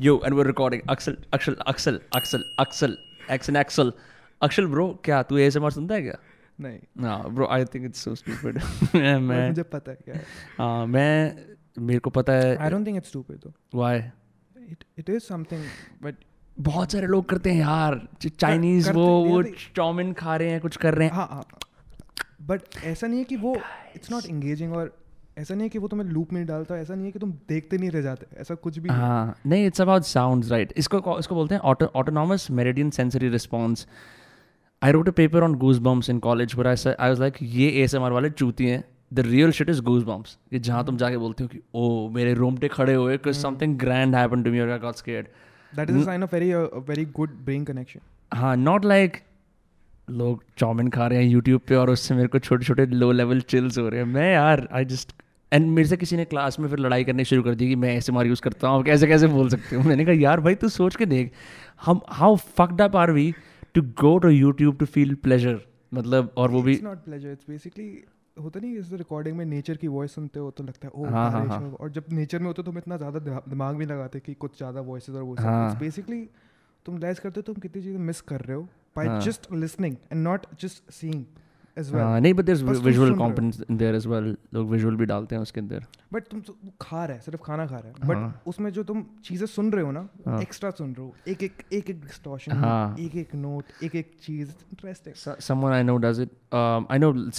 Yo, and we're recording. Axel, Axel, Axel, Axel, Axel, and Axel. Axel, bro, क्या तू ASMR सुनता है क्या? नहीं No, bro, I think it's so stupid. मैं मुझे पता है क्या है हाँ मैं मेरे को पता है I don't think it's stupid though why it it is something but बहुत सारे लोग करते हैं यार चाइनीज़ वो वो चाउमिन खा रहे हैं कुछ कर रहे हैं हाँ हाँ बट ऐसा नहीं है कि वो इट्स नॉट एंगेजिंग और ऐसा नहीं है कि वो तुम्हें लूप में डालता ऐसा नहीं है कि तुम देखते नहीं रह जाते ऐसा कुछ भी हाँ नहीं इट्स अबाउट साउंड्स राइट इसको इसको बोलते हैं autonomous meridian sensory response I wrote a paper on goosebumps in college पर आई आई वाज लाइक ये एएसएमआर वाले चूती हैं. The real shit is goose bumps कि जहाँ तुम जाके बोलते हो कि ओ मेरे रोमटे खड़े हुए because something grand happen to me और I got scared that is a sign of very uh, a very good हाँ नॉट लाइक लोग चाउमिन खा रहे हैं यूट्यूब पे और उससे मेरे को छोटे छोटे लो लेवल चिल्स हो रहे हैं। मैं यार आई जस्ट एंड मेरे से किसी ने क्लास में फिर लड़ाई करनी शुरू कर दी कि मैं ऐसे मार यूज़ करता हूँ कैसे कैसे बोल सकते हो मैंने कहा यार भाई तू सोच के देख हम how fucked up are we to go to YouTube to feel pleasure मतलब और वो भी नॉट प्लेजर इट्स बेसिकली होता नहीं इस रिकॉर्डिंग में नेचर की वॉइस सुनते हो तो लगता है ओ हाँ, हाँ, हाँ। और जब नेचर में होते हो तुम इतना ज़्यादा दिमाग भी लगाते कि कुछ ज़्यादा वॉइस और वो हाँ। बेसिकली तुम रियलाइज़ करते हो तुम कितनी चीज़ें मिस कर रहे हो हाँ। Just listening and not just seeing as हाँ, नहीं बट देयर विजुअल हो। Components in there as well लोग विजुअल भी डालते हैं उसके अंदर बट तुम खा रहे सिर्फ़ खाना खा रहा है हाँ। बट उसमें जो तुम चीज़ें सुन रहे हो ना हाँ। एक्स्ट्रा सुन रहे हो एक एक एक एक डिस्टॉर्शन हाँ। एक एक नोट एक एक चीज़ interesting So- someone I know does it. Um,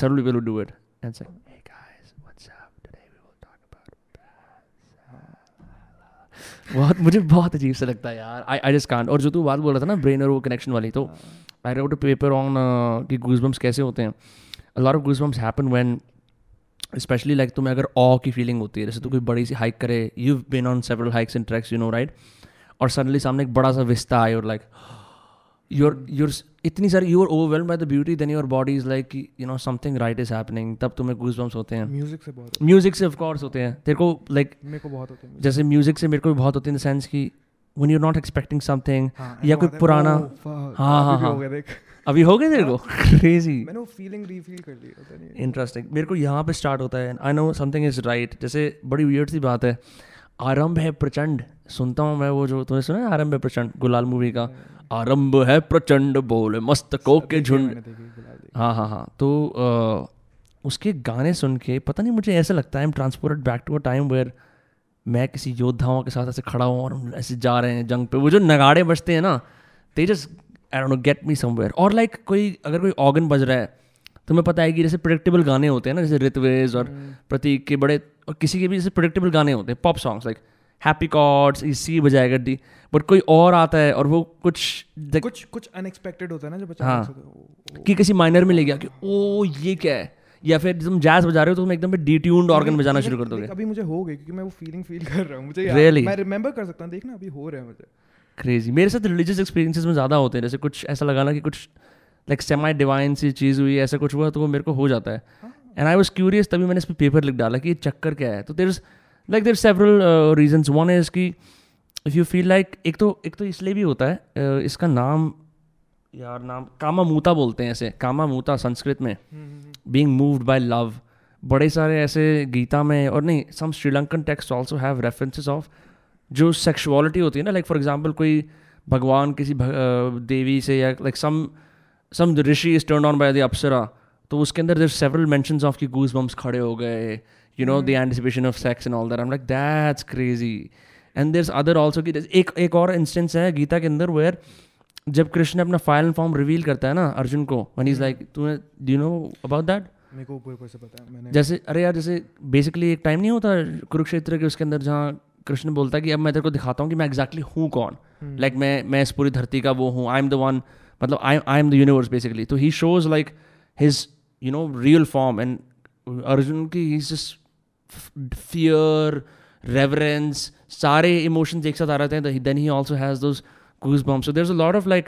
several people who do it. And it's like, hey guys, what's up? Today we will talk about. बहुत, मुझे बहुत अजीब से लगता है यार। आई आई जस्ट कांट और जो तू बात बोल रहा था ना ब्रेन और वो कनेक्शन वाली तो आई रोट पेपर ऑन कि गूजबम्स कैसे होते हैं। Lot of goosebumps happen when specially like तुम्हें अगर ऑ की फीलिंग होती है, जैसे तू कोई बड़ी सी हाइक करे you been on several hikes and tracks you know right और सडनली सामने एक बड़ा सा विस्ता आए और लाइक you're you're इतनी सारी you are overwhelmed by the beauty then your body is like you know something right is happening तब तुम्हें goosebumps होते हैं म्यूज़िक से बहुत म्यूज़िक से of course होते हैं तेरे को like मेरे को बहुत होते हैं जैसे म्यूज़िक से मेरे को भी बहुत होते हैं इन द सेंस कि when you're not expecting something हाँ, या कोई पुराना "Oh, हाँ, हाँ, हाँ। हो अभी हो गए तेरे को crazy मैंने वो फीलिंग रीफील कर ली इंटरेस्टिंग मेरे को यहाँ पे स्टार्ट होता है I know something is right जैसे बड़ी वियर्ड सी बात है आरंभ है प्रचंड। सुनता हूँ मैं वो जो तूने सुना है आरंभ है प्रचंड गुलाल मूवी का। आरंभ है प्रचंड बोले मस्तकों के झुंड। हाँ हाँ हाँ तो अ, उसके गाने सुन के पता नहीं मुझे ऐसा लगता है I am transported back to a time where मैं किसी योद्धाओं के साथ ऐसे खड़ा हूँ और हम ऐसे जा रहे हैं जंग पे। वो जो नगाड़े बजते हैं ना ते just I don't know get me somewhere और लाइक कोई अगर कोई ऑर्गन बज रहा है तुम्हें पता है कि जैसे प्रिडिक्टेबल गाने होते हैं ना जैसे ऋतवेज और प्रतीक के बड़े और किसी के भी जैसे प्रिडिक्टेबल गाने होते हैं pop songs like happy chords C बजाएगा D but कोई और आता है और वो कुछ कुछ कुछ अनएक्सपेक्टेड होता है ना हाँ। से तो वो- कि किसी माइनर में ले गया कि ओ ये क्या है? या फिर तुम जैज बजा रहे हो तो तुम एकदम डिट्यून्ड ऑर्गन बजाना शुरू कर दोगे। अभी मुझे हो गई क्योंकि मैं वो फीलिंग फील कर रहा हूँ मुझे Really? मैं रिमेम्बर कर सकता हूँ देखना अभी हो रहा है मुझे। क्रेजी मेरे साथ रिलीजियस एक्सपीरियंसेस में ज़्यादा होते हैं जैसे कुछ ऐसा लगाना कि कुछ लाइक सेमाई डिवाइन सी चीज़ हुई ऐसा कुछ हुआ तो वो मेरे को हो जाता है। एंड आई वॉज़ क्यूरियस तभी मैंने इस पर पेपर लिख डाला कि ये चक्कर क्या है। तो there is like there several reasons one is कि इफ़ यू फील लाइक एक तो एक तो इसलिए भी होता है uh, इसका नाम यार नाम कामामूता बोलते हैं ऐसे कामामूता संस्कृत में। बींग मूव्ड बाई लव बड़े सारे ऐसे गीता में और नहीं some Sri Lankan text also have references of जो सेक्शुअलिटी होती है ना लाइक फॉर एग्ज़ाम्पल कोई भगवान किसी भग, अ, देवी से या like some some rishi is turn on by the apsara तो उसके अंदर देर सेवरल मेंशंस ऑफ़ कि गूज बम्स खड़े हो गए you know the anticipation of sex and all that I am like that's crazy and there other also कि एक एक और इंस्टेंस है गीता के अंदर वेयर जब कृष्ण अपना फाइनल फॉर्म रिवील करता है ना अर्जुन को वन इज़ लाइक तुम्हें डू नो अबाउट दैट मेरे को ऊपर ऊपर से पता है मैंने जैसे अरे यार जैसे बेसिकली एक टाइम नहीं होता कुरुक्षेत्र के उसके अंदर जहाँ कृष्ण बोलता है कि अब मैं तेरे को दिखाता हूँ कि मैं एग्जैक्टली हूँ कौन। लाइक मैं मैं इस पूरी धरती का वो हूँ आई एम द वन मतलब I I am the universe basically तो he shows like his you know real form and Arjun की ही जस्ट फियर रेवरेंस सारे इमोशंस एक साथ आ रहे हैं then he also has those goosebumps. So there's a lot of like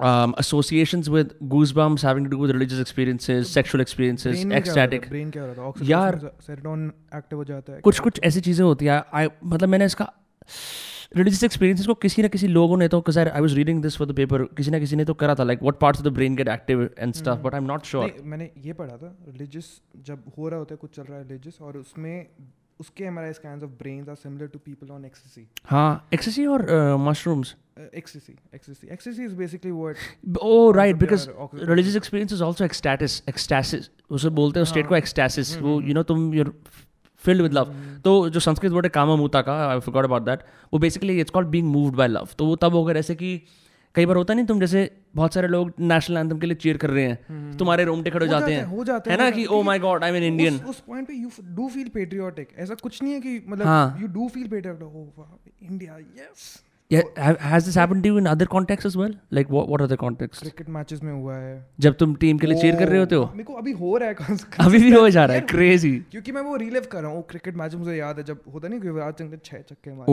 um, associations with goosebumps having to do with religious experiences sexual experiences ecstatic. Brain क्या हो रहा था? यार- सेरोटोनिन एक्टिव हो जाता है। कुछ कुछ ऐसी चीज़ें होती हैं। मतलब मैंने इसका रिलीजियस एक्सपीरियंसेस को किसी ना किसी लोगों ने तो I I was reading this for the paper किसी ना किसी ने तो करा था like what parts of the brain get active and stuff but I am not sure मैंने ये पढ़ा था रिलीजियस जब हो रहा होता है कुछ चल रहा है रिलीजियस और उसमें उसके MRI scans of brains are similar to people on ecstasy हाँ एक्सेसी और mushrooms ecstasy ecstasy ecstasy is basically what Oh, because are oxy- religious experience is also ecstasis. Ecstasis. उसे बोलते हैं स्टेट को ecstasis. वो you know तुम you're filled with love. तो जो संस्कृत वर्ड है कामा मूता का आई फॉरगॉट अबाउट दैट वो basically it's called being moved by love तो वो तब होगा ऐसे कि कई बार होता नहीं तुम जैसे बहुत सारे लोग नेशनल एंथम के लिए चीयर कर रहे हैं तुम्हारे रोमटे खड़े हो जाते हैं, हो जाते हैं हैं, ना कि ओ my God I am an Indian उस, पॉइंट पे यू डू फील पेट्रियोटिक ऐसा कुछ नहीं है कि मतलब। You do feel patriotic India yes has this happened to you in other context as well like what other context cricket matches में हुआ है। जब तुम टीम के लिए चीयर कर रहे होते हो? मेरे को अभी हो रहा है cons- अभी भी हो जा रहा है क्रेजी क्योंकि मैं वो रिलीव कर रहा हूँ क्रिकेट मैच मुझे याद है जब होता नहीं युवराज सिंह ने छह छक्के मारे।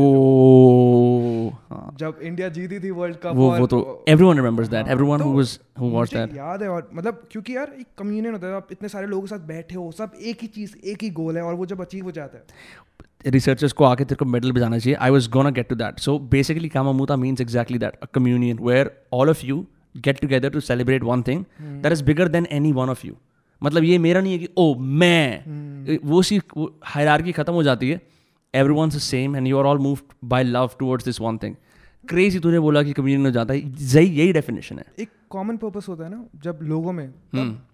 हाँ। जब इंडिया जीती थी वर्ल्ड कप वो वो तो एवरीवन रिमेंबर्स दैट हाँ, एवरीवन तो who was who watched that याद है और मतलब क्योंकि यार एक कम्युनियन होता है आप इतने सारे लोगों के साथ बैठे हो सब एक ही चीज़ एक ही गोल है और वो जब अचीव हो जाता है। रिसर्चर्स को आके तेरे को मेडल बजाना चाहिए। I was gonna get to that so basically कामामूता means exactly that a communion where all of you get together to celebrate one thing that is bigger than any one of you मतलब ये मेरा नहीं है कि ओ मैं. Hmm. वो सी hierarchy खत्म हो जाती है। Every one same and you are all move by love towards this one thing crazy तूने बोला कि कम्युनियन हो जाता है। यही यही डेफिनेशन है। एक कॉमन पर्पस होता है ना जब लोगों में तब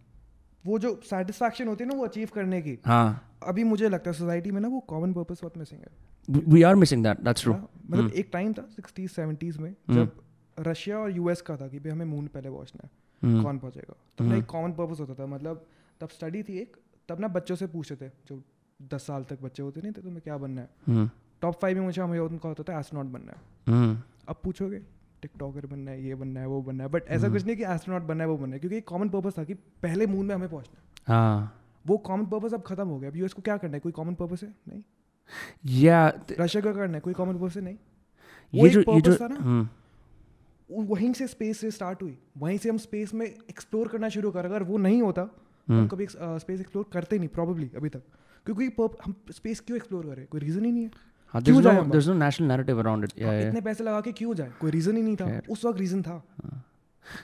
वो जो सेटिस्फैक्शन होती है ना वो अचीव करने की हाँ। अभी मुझे लगता है सोसाइटी में ना वो कॉमन पर्पस बहुत मिसिंग है। We are missing that that's true मतलब एक टाइम था सिक्सटीज सेवेंटीज में जब रशिया और यूएस का था कि भाई हमें मून पहले पहुँचना है कौन पहुंचेगा? तब ना एक कॉमन पर्पस होता था मतलब तब स्टडी थी एक तब ना बच्चों से पूछते थे जो दस साल तक बच्चे होते नहीं थे तुम्हें क्या बनना है? टॉप फाइव में मुझे हमें उनका होता था एस्ट्रोनॉट बनना है. अब पूछोगे टिकटॉकर बनना है ये बनना है वो बनना है बट ऐसा कुछ नहीं कि एस्ट्रोनॉट बनना है वो बनना है क्योंकि एक कॉमन पर्पस था कि पहले मून में हमें पहुँचना है। हाँ। वो कॉमन पर्पस अब खत्म हो गया। अब यूएस को क्या करना है? कोई कॉमन पर्पस है? नहीं। या रशिया को करना है? कोई कॉमन पर्पस है? नहीं। ये जो ये जो था ना। हम्म, वहीं से स्पेस से स्टार्ट हुई। वहीं से हम स्पेस में एक्सप्लोर करना शुरू कर। अगर वो नहीं होता तो हम्म। हम कभी स्पेस एक्सप्लोर करते नहीं प्रॉब्ली अभी तक। क्योंकि हम स्पेस क्यों एक्सप्लोर करें कोई रीजन ही नहीं है। हाँ क्यों no no narrative around yeah, yeah. इतने पैसे लगा के क्यों जाए? कोई रीजन ही नहीं था। उस वक्त रीजन था।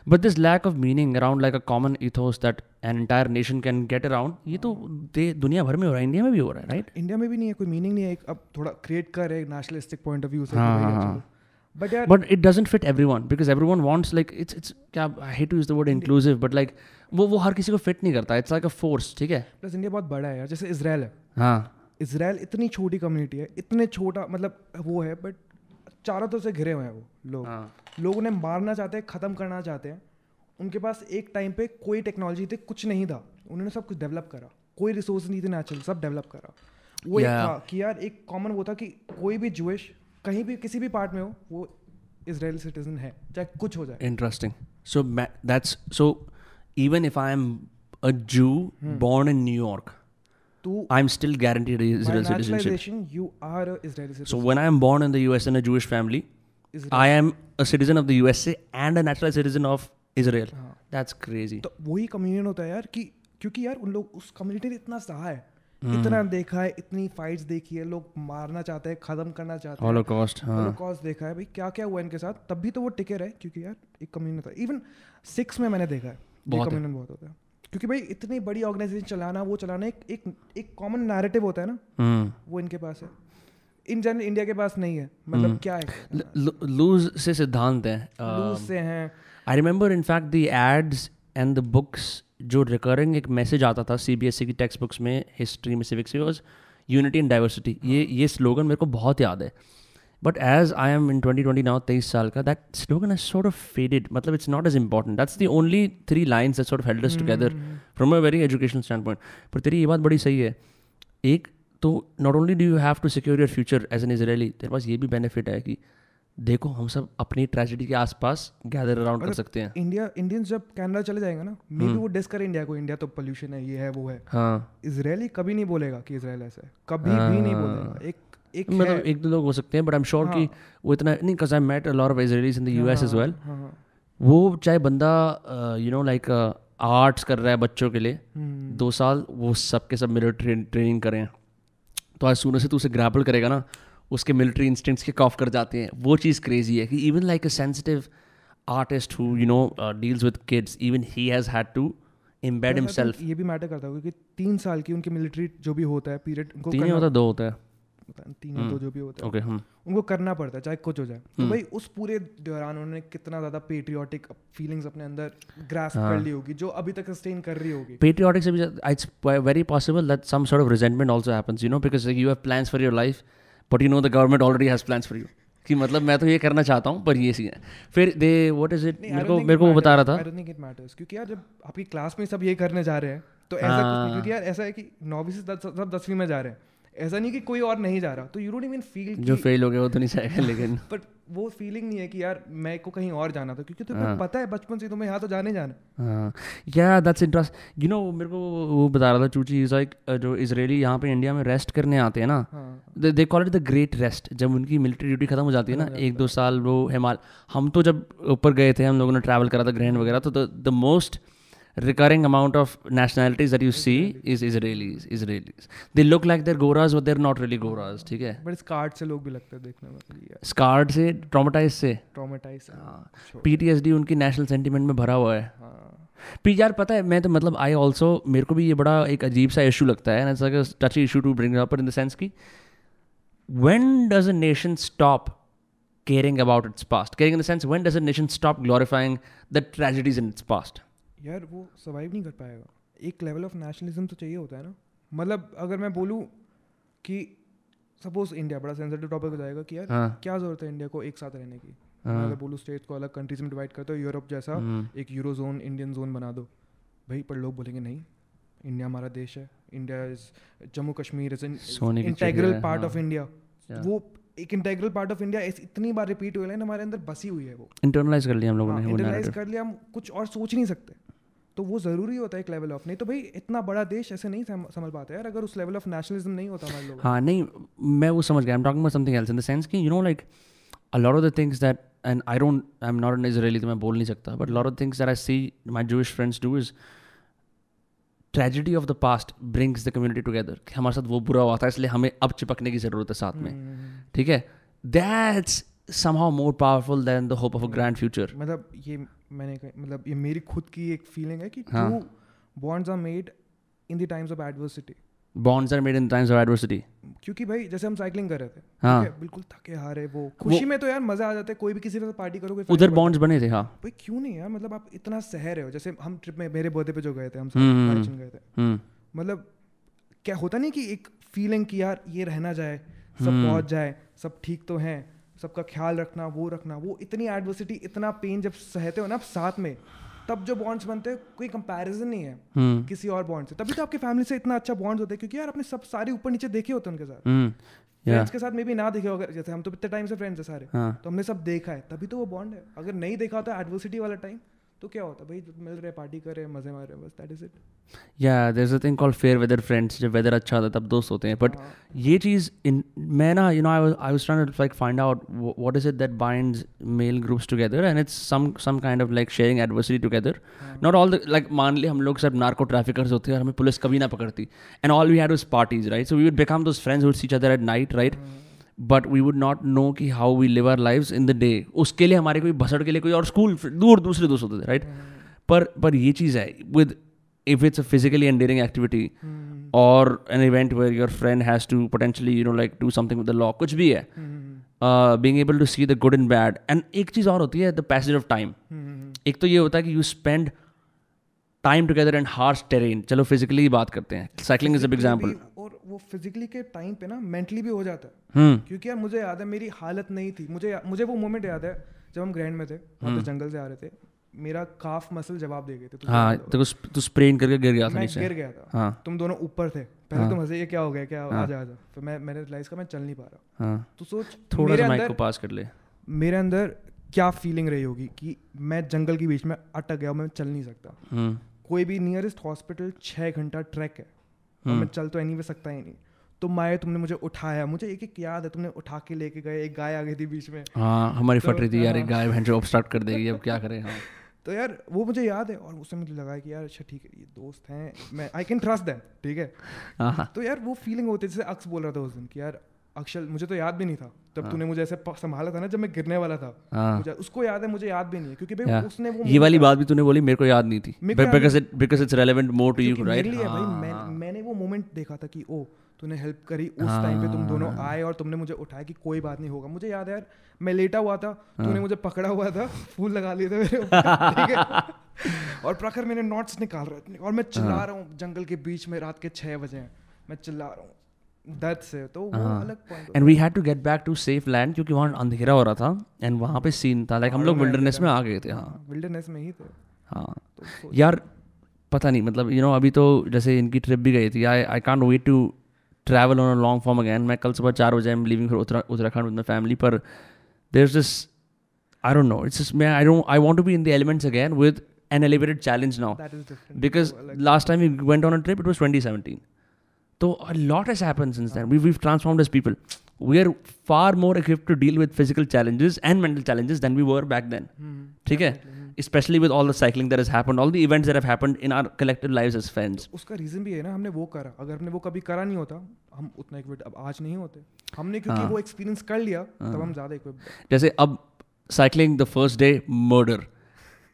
But this lack of meaning around like a common ethos that an entire nation can get around ये तो दे दुनिया भर में हो रहा है इंडिया में भी हो रहा है राइट right? इंडिया में भी नहीं है कोई मीनिंग नहीं है एक अब थोड़ा क्रिएट कर एक नेशनलिस्टिक पॉइंट ऑफ़ व्यू से हाँ, तो बट हाँ, हाँ। यार but it doesn't fit everyone because everyone wants like it's it's क्या I hate to use the word inclusive but like वो वो हर किसी को फिट नहीं करता इट्स लाइक अ फोर्स ठीक है? प्लस इंडिया बहुत बड़ा है यार जैसे इजराइल है। हाँ। इसराइल इतनी छोटी कम्युनिटी है इतने छोटा मतलब वो है बट चारों तरफ़ से घिरे हुए हैं वो लोग। हाँ। लोग उन्हें मारना चाहते हैं ख़त्म करना चाहते हैं। उनके पास एक टाइम पे कोई टेक्नोलॉजी थी कुछ नहीं था। उन्होंने सब कुछ डेवलप करा। कोई रिसोर्स नहीं थे नेचुरल सब डेवलप करा। वो एक था कि यार एक कॉमन वो था कि कोई भी जुइश कहीं भी किसी भी पार्ट में हो वो इसराइल सिटीजन है चाहे कुछ हो जाए। Interesting so ma- that's so even if I am Jew born in in to I'm still guaranteed by Israel citizenship you are a Israeli citizen. so when I am born in the US in a Jewish family Israel- I am a citizen of the USA and a naturalized citizen of Israel. हाँ. That's crazy. तो वही communion होता है यार कि क्योंकि यार उन लोग उस कम्युनिटी ने इतना सहा है हम्म। इतना देखा है इतनी फाइट्स देखी है लोग मारना चाहते हैं खत्म करना चाहते हैं Holocaust. हाँ. हॉलोकॉस्ट देखा है भाई क्या क्या हुआ इनके साथ तब भी तो वो टिके रहे क्योंकि यार एक कम्युनिटी था इवन सिक्स में मैंने देखा है बहुत है। कम्युनियन बहुत होता है क्योंकि भाई इतनी बड़ी ऑर्गेनाइजेशन चलाना वो चलाना एक एक एक कॉमन नैरेटिव होता है ना। Hmm. वो इनके पास है। इन जनरल इंडिया के पास नहीं है। मतलब हम्म। क्या है? l- से सिद्धांत है लूज से हैं। I remember in fact the ads and the books जो रिकरिंग एक मैसेज आता था सी बी एस ई की टेक्स्ट बुक्स में हिस्ट्री में सिविक्स में यूनिटी एंड डाइवर्सिटी ये ये स्लोगन मेरे को बहुत याद है। But as I am in twenty twenty now तेईस साल का that slogan is sort of faded मतलब it's not as important that's the only three lines that sort of held us together from a very educational standpoint पर तेरी ये बात बड़ी सही है. एक तो not only do you have to secure your future as an Israeli तेरे पास ये भी बेनिफिट है कि देखो हम सब अपनी ट्रेजिडी के आसपास गैदर अराउंड कर मतलब सकते हैं। इंडिया इंडियंस जब कनाडा चले जाएँगे ना मे। बी वो डिस करे इंडिया को इंडिया तो पोल्यूशन है ये है वो है। हाँ। इसराइली कभी नहीं बोलेगा कि इसराइल ऐसा है। कभी भी नहीं बोलेगा। एक एक मतलब है- एक दो लोग हो सकते हैं बट आई एम श्योर कि हाँ। वो इतना नहीं because I met a lot of Israelis in the US as well हाँ, हाँ, वो चाहे बंदा यू नो लाइक आर्ट्स कर रहा है बच्चों के लिए हम्म, दो साल वो सब के सब मिलिट्री ट्रेनिंग करें तो आज सुनो से तू उसे ग्रैपल करेगा ना उसके मिलिट्री इंस्टिंक्ट्स के ऑफ़ कर जाते हैं। वो चीज़ क्रेजी है कि even like a sensitive artist who you know uh, deals with kids even he has had to embed Plus, I think himself. ये भी मैटर करता है क्योंकि तीन साल की उनकी मिलिट्री जो भी होता है पीरियड उनको तीन ही होता दो होता है। तीन या दो जो भी होता है। ओके हम उनको करना पड़ता है चाहे कुछ हो जाए। तो हम्म। भाई उस पूरे दौरान उन्होंने कितना ज़्यादा पेट्रियाटिक फीलिंग्स अपने अंदर ग्रास्प हाँ। कर ली होगी जो अभी तक सस्टेन कर रही होगी। Patriotic से भी very possible that some sort of resentment also happens you know because like, you have plans for your life but you know the government already has plans for you. कि मतलब मैं तो ये करना चाहता हूँ पर ये सी है। फिर दे व्हाट इज़ इट मेरे को मेरे को वो बता रहा था। I don't think it matters. क्योंकि यार जब आपकी क्लास में सब ये करने जा रहे हैं तो ऐसा कुछ नहीं हाँ। क्योंकि यार ऐसा है कि नौवीं से सब दसवीं में जा रहे हैं। ऐसा नहीं कि कोई और नहीं जा रहा तो यू डोंट इवन फील जो फेल हो गया वो तो नहीं चाहेगा लेकिन बट वो फीलिंग नहीं है कि यार मैं को कहीं और जाना था क्योंकि हाँ। तुम्हें पता है बचपन से तुम्हें यहाँ तो जाने जाना हाँ। या दैट्स इंटरेस्ट यू नो मेरे को वो बता रहा था चूची इज़ लाइक जो इसराइली यहाँ पे इंडिया में रेस्ट करने आते हैं ना हाँ। They call it the great rest जब उनकी मिलिट्री ड्यूटी खत्म हो जाती है ना एक दो साल वो हिमाल हम तो जब ऊपर गए थे हम लोगों ने ट्रैवल करा था ग्रहण वगैरह तो the most recurring amount of nationalities that you see is Israelis. Israelis. They look like they're Goras, but they're not really Goras. ठीक है बट स्कार्ड से लोग भी लगते हैं देखने में यार स्कार्ड से ट्रॉमेटाइज से ट्रॉमेटाइज पीटीएसडी उनकी नेशनल सेंटिमेंट में भरा हुआ है हाँ पी यार पता है मैं तो मतलब आई ऑल्सो मेरे को भी ये बड़ा एक अजीब सा इशू लगता है it's like touch issue to bring up in the sense की when does a nation stop caring about its past caring in the sense when does a nation stop glorifying the tragedies in its past यार वो survive नहीं कर पाएगा। एक level of nationalism तो चाहिए होता है ना। मतलब अगर मैं बोलूँ कि सपोज़ इंडिया बड़ा सेंसिटिव टॉपिक हो जाएगा कि यार हाँ। क्या ज़रूरत है इंडिया को एक साथ रहने की? हाँ। अगर बोलूँ स्टेट्स को अलग कंट्रीज़ में डिवाइड करते हो यूरोप जैसा हम्म, एक यूरो जोन इंडियन जोन बना दो। भाई पर लोग बोलेंगे नहीं। इंडिया हमारा देश है। India is Jammu Kashmir is integral part हाँ। ऑफ़ इंडिया वो एक इंटेग्रल पार्ट ऑफ़ इंडिया इतनी बार रिपीट हुआ है हमारे अंदर बसी हुई है वो। इंटरनलाइज कर लिया हम लोगों ने इंटरलाइज narrative. कर लिया हम कुछ और सोच नहीं सकते। तो वो ज़रूरी होता है एक लेवल ऑफ़ नहीं तो भाई इतना बड़ा देश ऐसे नहीं समझ पाता यार अगर उस लेवल ऑफ़ नेशनलिज्म नहीं होता हमारे लोग हाँ नहीं मैं वो समझ गया। I am talking else in the कि you know like a lot of the things that and I don't I am not an Israeli तो मैं बोल नहीं सकता but lot of things that I see my Jewish friends do is tragedy of the past brings the community together कि हमारे साथ वो बुरा हुआ था इसलिए हमें अब चिपकने की ज़रूरत है साथ में। हम्म, हम्म, हम्म। ठीक है? That's somehow more powerful than the hope of a grand future मतलब ये मैंने कहा- मतलब ये मेरी खुद की एक फीलिंग है कि। True bonds are made in the times of adversity bonds are made in times of adversity. क्योंकि भाई जैसे हम साइकिलिंग कर रहे थे हाँ। बिल्कुल थके हारे वो खुशी में तो यार मज़ा आ जाता है कोई भी किसी के साथ पार्टी करो कोई उधर bonds बने थे हाँ। भाई क्यों नहीं यार? मतलब आप इतना सह रहे हो जैसे हम ट्रिप में मेरे बर्थडे पे जो गए थे हम हम्म, हम्म, सब गए थे। हम्म। मतलब क्या होता नहीं कि एक फीलिंग कि यार ये रहना जाए सब हम्म। पहुँच जाए सब ठीक तो हैं सबका ख्याल रखना वो रखना वो इतनी एडवर्सिटी इतना पेन जब सहते हो ना आप साथ में तब जो बॉन्ड्स बनते हैं कोई कंपैरिजन नहीं है हम्म। किसी और बॉन्ड से। तभी तो आपकी फैमिली से इतना अच्छा बॉन्ड्स होते हैं क्योंकि यार आपने सब सारे ऊपर नीचे देखे होते हैं उनके साथ। हम्म yeah फ्रेंड्स के साथ मे भी ना देखे होगा जैसे हम तो इतने टाइम से फ्रेंड्स है सारे हाँ। तो हमने सब देखा है तभी तो वो बॉन्ड है। अगर नहीं देखा होता एडवर्सिटी वाला टाइम तो क्या होता भाई मिल रहे पार्टी कर रहे मज़े मार रहे बस दैट इज़ इट या there is a thing called fair weather friends जब वेदर अच्छा होता है तब दोस्त होते हैं। बट हाँ। ये चीज़ इन मैं ना you know I was I was trying to like find out what is it that binds male groups together and it's some some kind of like sharing adversity together not all the like मान ली हम लोग सब narco traffickers होते हैं और हमें police कभी ना पकड़ती। And all we had was parties right so we would become those friends would see each other at night right but we would not know कि how we live are live in the day उसके लिए हमारे कोई भसड़ के लिए कोई और school दूर दूसरे दोस्त होते थे राइट hmm. पर पर ये चीज़ है with if it's a physically endearing activity और an event where your friend has to potentially you know like do something with the law कुछ भी है being able to see the good and bad and एक चीज़ और होती है the passage of time एक तो ये होता है कि you spend time together and harsh terrain चलो फिजिकली ही बात करते हैं. साइकिलिंग इज़ अब एग्ज़ाम्पल वो फिजिकली के टाइम पे ना मेंटली भी हो जाता है। हम्म। क्योंकि यार मुझे याद है मेरी हालत नहीं थी। मुझे मुझे वो मोमेंट याद है जब हम ग्रैंड में थे वहाँ पे जंगल से आ रहे थे मेरा काफ मसल जवाब दे गए थे हाँ तो तू स्प्रेन करके गिर गया था मैं गिर गया था। हाँ। तुम दोनों ऊपर थे। पहले हाँ। तुम हंसे ये क्या हो गया क्या हाँ। आजा आजा। फिर मैं मैंने रियलाइज़ का मैं चल नहीं पा रहा। हाँ। तो सोच थोड़ा सा माइक को पास कर ले। मेरे अंदर क्या फीलिंग रही होगी कि मैं जंगल के बीच में अटक गया मैं चल नहीं सकता। हम्म। कोई भी नियरेस्ट हॉस्पिटल छः घंटा ट्रैक है। और हम्म। मैं चल तो एनी सकता ही नहीं। तुम आए तुमने मुझे उठाया मुझे एक एक याद है तुमने उठा के लेके गए एक गाय आ गई थी बीच में। हाँ हमारी तो, फट रही थी यार एक हाँ। गाय जो ऑब्स्ट्रक्ट कर देगी अब क्या करें हाँ तो यार वो मुझे याद है और उस समय मुझे लगा कि यार अच्छा ठीक है ये दोस्त हैं मैं आई कैन ट्रस्ट दैम ठीक है? हाँ हाँ। तो यार वो फीलिंग होती है जैसे अक्स बोल रहा था उस दिन कि यार अक्षल मुझे तो याद भी नहीं था जब तूने मुझे ऐसे संभाला था ना जब मैं गिरने वाला था। मुझे उसको याद है मुझे याद भी नहीं है क्योंकि भाई उसने वो ये वाली बात भी तूने बोली मेरे को याद नहीं थी। Because it because it's relevant more to you right भाई मैं मोमेंट देखा था कि ओ तूने हेल्प करी उस टाइम पे तुम दोनों हाँ। आए और तुमने मुझे उठाया कि कोई बात नहीं होगा मुझे याद है यार मैं लेटा हुआ था हाँ। तूने मुझे पकड़ा हुआ था फूल लगा लिए थे मेरे ठीक है और प्रखर मेरे नोट्स निकाल रहे थे और मैं चिल्ला हाँ। रहा हूँ जंगल के बीच में रात के छः बजे हैं मैं चिल्ला रहा हूँ दर्द से तो वो हाँ। अलग and we had to get back to safe land क्योंकि वहाँ अंधेरा हो रहा था एंड वहाँ पे सीन था लाइक हम लोग विल्डरनेस में आ गए थे हाँ विल्डरनेस में ही थे हाँ तो यार पता नहीं मतलब यू नो अभी तो जैसे इनकी ट्रिप भी गई थी I I can't wait to travel on a long form again मैं कल सुबह चार बजे एम लिविंग फिर उत्तराखंड विद माई फैमिली पर there is this I don't know it's just मैं I don't I want to be in the elements again with an elevated challenge now because last time you went on a trip it was twenty seventeen तो lot has happen since then we we transform this people we are far more equip to deal with physical challenges and mental challenges than we were back then ठीक है? Hmm. especially with all the cycling that has happened all the events that have happened in our collective lives as friends उसका reason भी है ना हमने वो करा अगर हमने वो कभी करा नहीं होता हम उतना इक्विप अब आज नहीं होते हमने क्योंकि हाँ। वो एक्सपीरियंस कर लिया तब हम ज़्यादा इक्विप जैसे अब cycling the first day murder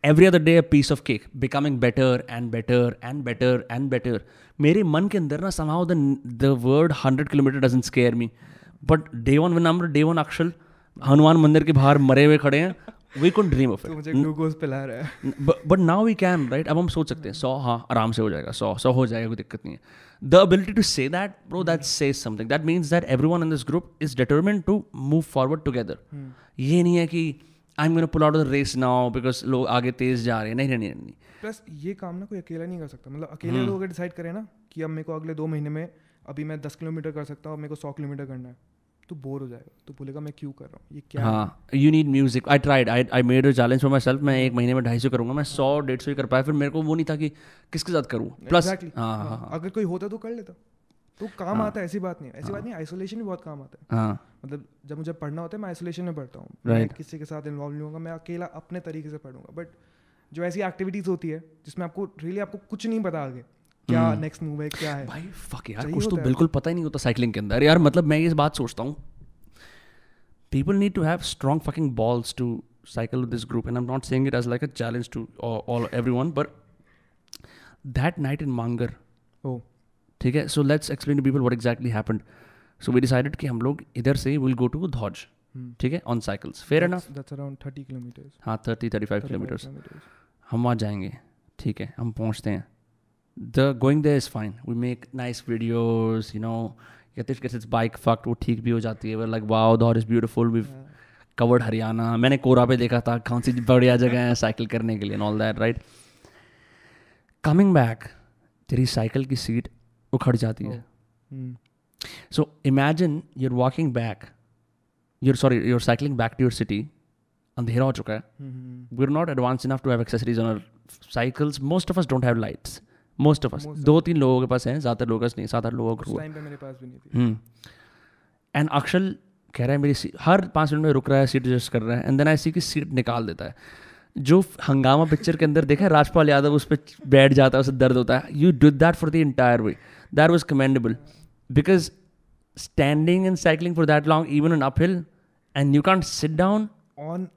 every other day a piece of cake becoming better and better and better and better मेरे मन के अंदर ना somehow the the word 100 kilometer doesn't scare me but day one when I'm day one अक्षल Hanuman मंदिर के बाहर मरे हुए खड़े हैं we couldn't dream of तो मुझे ग्लूकोज पिला रहा है। But now we can right अब हम सोच सकते हैं सौ हाँ आराम से हो जाएगा सौ सौ हो जाएगा कोई दिक्कत नहीं है। The ability to say that bro that says something that means that everyone in this group is determine to move forward together ये नहीं है कि I am pull out the race now because लोग आगे तेज जा रहे हैं. नहीं नहीं नहीं नहीं। प्लस ये काम ना कोई अकेला नहीं कर सकता। मतलब अकेले लोग अगर डिसाइड करें ना कि अब मेरे को अगले दो महीने में अभी मैं दस किलोमीटर कर सकता हूँ मेरे को सौ किलोमीटर करना है। तो बोर हो जाएगा। तो बोलेगा मैं क्यों कर रहा हूँ? ये क्या हाँ you need music I tried I I made a challenge for my self मैं एक महीने में ढाई सौ करूँगा। मैं सौ डेढ़ सौ ही कर पाया। फिर मेरे को वो नहीं था कि किसके साथ करूँ। Plus Exactly. हाँ हाँ, हाँ। हाँ अगर कोई होता तो कर लेता। तो काम हाँ, आता है ऐसी बात नहीं है। ऐसी बात नहीं आइसोलेशन भी बहुत काम आता है। हाँ। मतलब जब मुझे पढ़ना होता है मैं आइसोलेशन में पढ़ता हूँ। मैं Right. किसी के साथ इन्वॉल्व नहीं होगा मैं अकेला अपने तरीके से पढ़ूँगा। बट जो ऐसी एक्टिविटीज़ होती है जिसमें आपको रियली आपको कुछ नहीं पता आगे क्या। नेक्स्ट मूव है क्या है। भाई फक यार कुछ तो बिल्कुल पता ही नहीं होता साइकिलिंग के अंदर। यार मतलब मैं ये बात सोचता हूँ people need to have strong fucking balls to cycle with this group and i'm not saying it as like a challenge to all, all everyone but that night in mangar ओ ठीक है so let's explain to people what exactly happened so we decided कि हम लोग इधर से we'll go to Dhauj ठीक है on cycles fair enough that's around 30 kilometres हाँ थर्टी थर्टी फाइव किलोमीटर्स हम वहाँ जाएंगे ठीक है हम पहुँचते हैं the going there is fine we make nice videos you know Yatish gets its bike fucked वो ठीक भी हो जाती है। लाइक वाओ दौर is beautiful we covered Haryana मैंने कोरा पे देखा था कौन सी बढ़िया जगह है साइकिल करने के लिए all that right coming back तेरी साइकिल की सीट उखड़ जाती है। So imagine you're walking back you're sorry you're cycling back to your city अंधेरा हो चुका है। We are not advanced enough to have accessories on our cycles. Most of us don't have lights. Of of us. Most of दो तीन लोगों के पास हैं ज़्यादातर लोगों के पास नहीं सात आठ लोगों का मेरे पास भी नहीं हम्म। एंड अक्षल कह रहा है मेरी सीट हर पाँच मिनट में रुक रहा है सीट एडजस्ट कर रहा है एंड देन आई सी की सीट निकाल देता है। जो हंगामा पिक्चर के अंदर देखा है राजपाल यादव उस पर बैठ जाता है उसे दर्द होता है। You do that for the entire way that was commendable because standing and cycling for that long even an uphill and you can't sit down on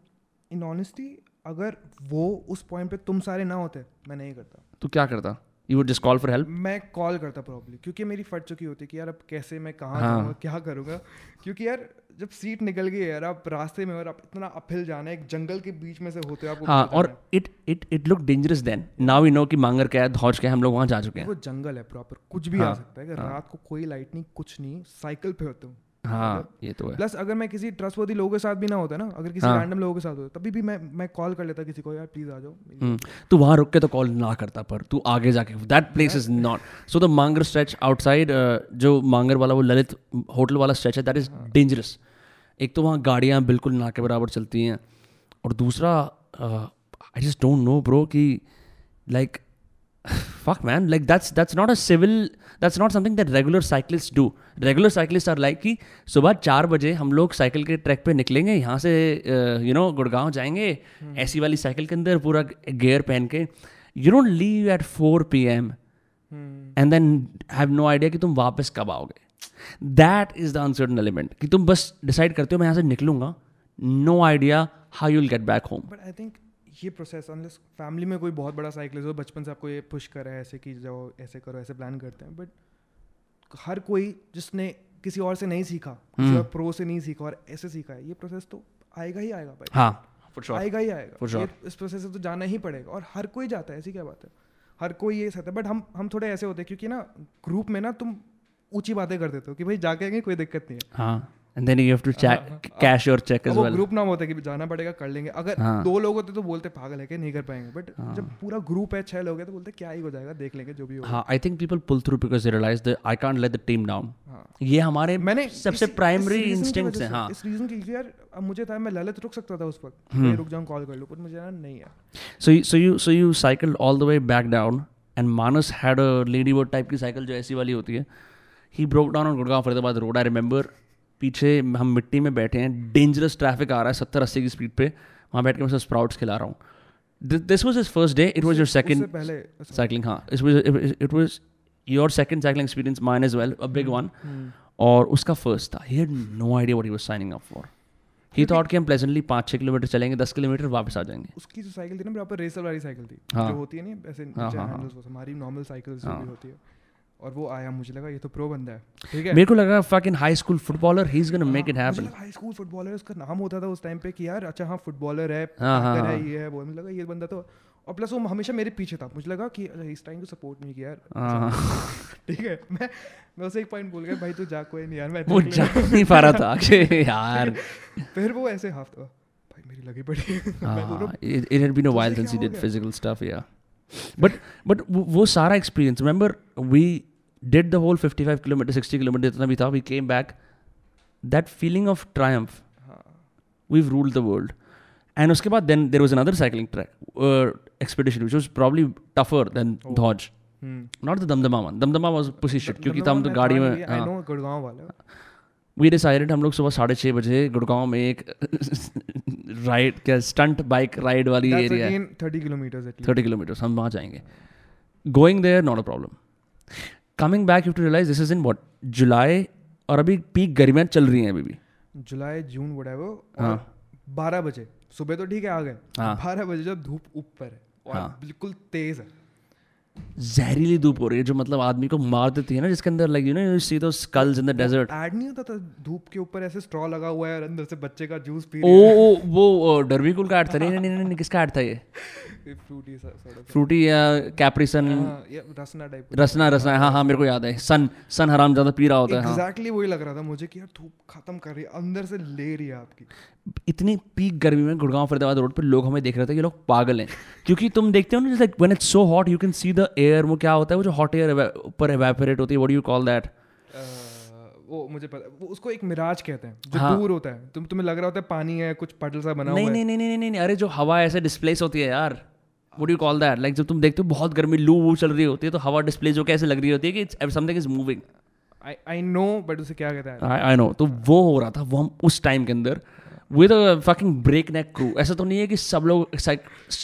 in honesty अगर वो उस पॉइंट पे तुम सारे ना होते मैं नहीं करता। तो क्या करता? You would just call for help मैं कॉल करता प्रॉब्ली क्योंकि मेरी फट चुकी होती कि यार अब कैसे मैं कहाँ हाँ। जाऊँगा क्या करूँगा? क्योंकि यार जब सीट निकल गई यार आप रास्ते में और आप इतना अपहिल जाना है एक जंगल के बीच में से होते हो हाँ और it it it look dangerous then now we know कि मांगर क्या है धौज क्या है हम लोग वहाँ जा चुके हैं। वो जंगल है प्रॉपर कुछ भी हाँ, आ सकता है हाँ। रात को कोई लाइट नहीं कुछ नहीं साइकिल पे होता हूँ। हाँ ये तो है। प्लस अगर मैं किसी ट्रस्टवर्दी लोगों के साथ भी ना होता ना अगर किसी हाँ। रैंडम लोगों के साथ होता तभी भी मैं मैं कॉल कर लेता किसी को यार प्लीज़ आ जाओ हम्म, तू वहाँ रुक के तो कॉल ना करता पर तू आगे जाके that place is not so the Mangar stretch outside जो मांगर वाला वो ललित होटल वाला स्ट्रेच है दैट इज़ डेंजरस एक तो वहाँ गाड़ियाँ बिल्कुल ना के बराबर चलती हैं और दूसरा I just don't know bro कि like fuck man. Like that's that's not a civil that's not something that regular cyclists do. Regular cyclists are like कि सुबह चार बजे हम लोग साइकिल के ट्रैक पे निकलेंगे यहाँ से यू नो गुड़गांव जाएँगे ऐसी वाली साइकिल के अंदर पूरा गियर पहन के। You don't leave at four P M hmm, and then have no idea कि तुम वापस कब आओगे। That is the uncertain element कि तुम बस डिसाइड करते हो मैं यहाँ से निकलूँगा। No idea how you'll get back home but I think ये प्रोसेस अनलेस फैमिली में कोई बहुत बड़ा साइकिलिस्ट हो बचपन से आपको ये पुश करे ऐसे कि जाओ ऐसे करो ऐसे प्लान करते हैं बट हर कोई जिसने किसी और से नहीं सीखा प्रो से नहीं सीखा और ऐसे सीखा है ये प्रोसेस तो आएगा ही आएगा भाई। हाँ sure. आएगा ही आएगा। Sure. ये इस प्रोसेस से तो जाना ही पड़ेगा और हर कोई जाता है ऐसी क्या बात है? हर कोई ये सहता है बट हम हम थोड़े ऐसे होते हैं क्योंकि ना ग्रुप में ना तुम ऊँची बातें कर देते हो कि भाई जाके आएँगे कोई दिक्कत नहीं है। हाँ। And then you have to check हाँ, cash your check अब as well. ग्रुप नाम होता है कि जाना पड़ेगा कर लेंगे। अगर हाँ। दो लोग होते तो बोलते पागल है कि नहीं कर पाएँगे। बट जब पूरा ग्रुप है छह लोग है तो बोलते क्या ही हो जाएगा? देख लेंगे जो भी होगा. हाँ I think people pull through because they realise the I can't let the team down हाँ। ये हमारे मैंने सबसे प्राइमरी वजह हैं से- हाँ। इस रीजन की यार अब मुझे था मैं ललित रुक सकता था उस वक्त। हम्म। मैं रुक जाऊँ कॉल कर लूँ। पर मुझे ना नहीं है So you, so you so you cycled all the way back down, and Manas had a ladybird type की साइकिल जो ऐसी वाली होती है. He broke down on Gurgaon Faridabad road. I remember. पीछे हम मिट्टी में बैठे हैं डेंजरस ट्रैफ़िक आ रहा है सत्तर अस्सी की स्पीड पे वहाँ बैठ के मैं स्प्राउट्स खिला रहा हूँ this was is first day it was your second cycling हाँ it was your second cycling experience mine as well a big one. और उसका फ़र्स्ट था he had no idea what he was signing up for he thought कि हम pleasantly पाँच छः kilometre चलेंगे दस किलोमीटर वापस आ जाएँगे उसकी जो साइकिल थी ना बराबर रेसर वाली साइकिल थी हाँ। जो होती है ना ऐसे हाँ, हाँ, हाँ। हमारी नॉर्मल साइकिल हाँ। होती है और वो आया मुझे लगा ये तो प्रो बंदा है। ठीक है? मेरे को लगा fucking high school footballer he is gonna make it हाँ, हैपन हाई स्कूल फुटबॉलर उसका नाम होता था उस टाइम पे कि यार अच्छा हाँ फुटबॉलर है हाँ, हाँ, है हाँ। ये है वो मुझे लगा ये बंदा तो और प्लस वो हमेशा मेरे पीछे था। मुझे लगा कि इस टाइम टू सपोर्ट मी यार। हाँ। ठीक है मैं मैं उसे एक पॉइंट बोल गया भाई तू जा कोई नहीं यार मैं वो जा नहीं पा रहा था अक्षय यार. फिर वो ऐसे हाफ़ भाई मेरी लगी पड़ी। है मैं हूँ, while तुझे since he क्या did हो गया? physical stuff yeah. But but वो वो सारा experience remember we did the whole fifty five kilometre sixty kilometre जितना भी था we came back that feeling of triumph we rule the world and उसके बाद then there was another cycling track expedition which was probably tougher than Dhauj not the Damdama one Damdama was pushy shit क्योंकि हम तो गाड़ी में we decided हम लोग सुबह साढ़े छः बजे गुड़गांव में एक राइड क्या स्टंट बाइक राइड वाली area thirty kilometre thirty kilometre हम वहाँ जाएँगे going there not a problem coming back you to realise this is in what July और अभी पीक गर्मियाँ चल रही हैं अभी भी जुलाई जून वो हाँ। बारह बजे सुबह तो ठीक है आ गए हाँ। बारह बजे जब धूप ऊपर है और हाँ। बिल्कुल तेज है जहरीली धूप हो रही है जो मतलब आदमी को मार देती है ना जिसके अंदर like you know see those skulls in the desert add नहीं होता था धूप के ऊपर ऐसे स्ट्रॉ लगा हुआ है और अंदर से बच्चे का जूस पी ओ ओ, वो डरवी कुल का ऐड था? नहीं नहीं नहीं किसका ऐड था ये? फ्रूटी ऑफ़ फ्रूटी या कैप्रिसन हाँ रसना टाइप रसना रसना हाँ हाँ मेरे को याद है। सन सन हराम ज़्यादा पी रहा होता है हाँ। एग्जैक्टली वही लग रहा था मुझे कि यार धूप खत्म कर रही है अंदर से ले रही है आपकी। इतनी पीक गर्मी में गुड़गांव फरीदाबाद रोड पर लोग हमें देख रहे थे ये लोग पागल हैं। क्योंकि तुम देखते हो ना like when it's so hot you can see the air वो क्या होता है वो जो हॉट एयर ऊपर एवेपोरेट होती है व्हाट यू कॉल दैट वो मुझे पता वो उसको एक मिराज कहते हैं जो हाँ। दूर होता है। तुम तुम्हें लग रहा होता है पानी है कुछ पटल सा बना नहीं हुआ है। नहीं नहीं नहीं नहीं नहीं अरे जो हवा ऐसे डिस्प्लेस होती है यार what you call that like जब तुम देखते हो बहुत गर्मी लू वू चल रही होती है तो हवा डिस्प्लेस होकर ऐसे लग रही होती है कि something is moving I I know but उसे क्या कहता है? आई आई नो तो वो हो रहा था वो हम उस टाइम के अंदर with fucking breakneck crew ऐसा तो नहीं है कि सब लोग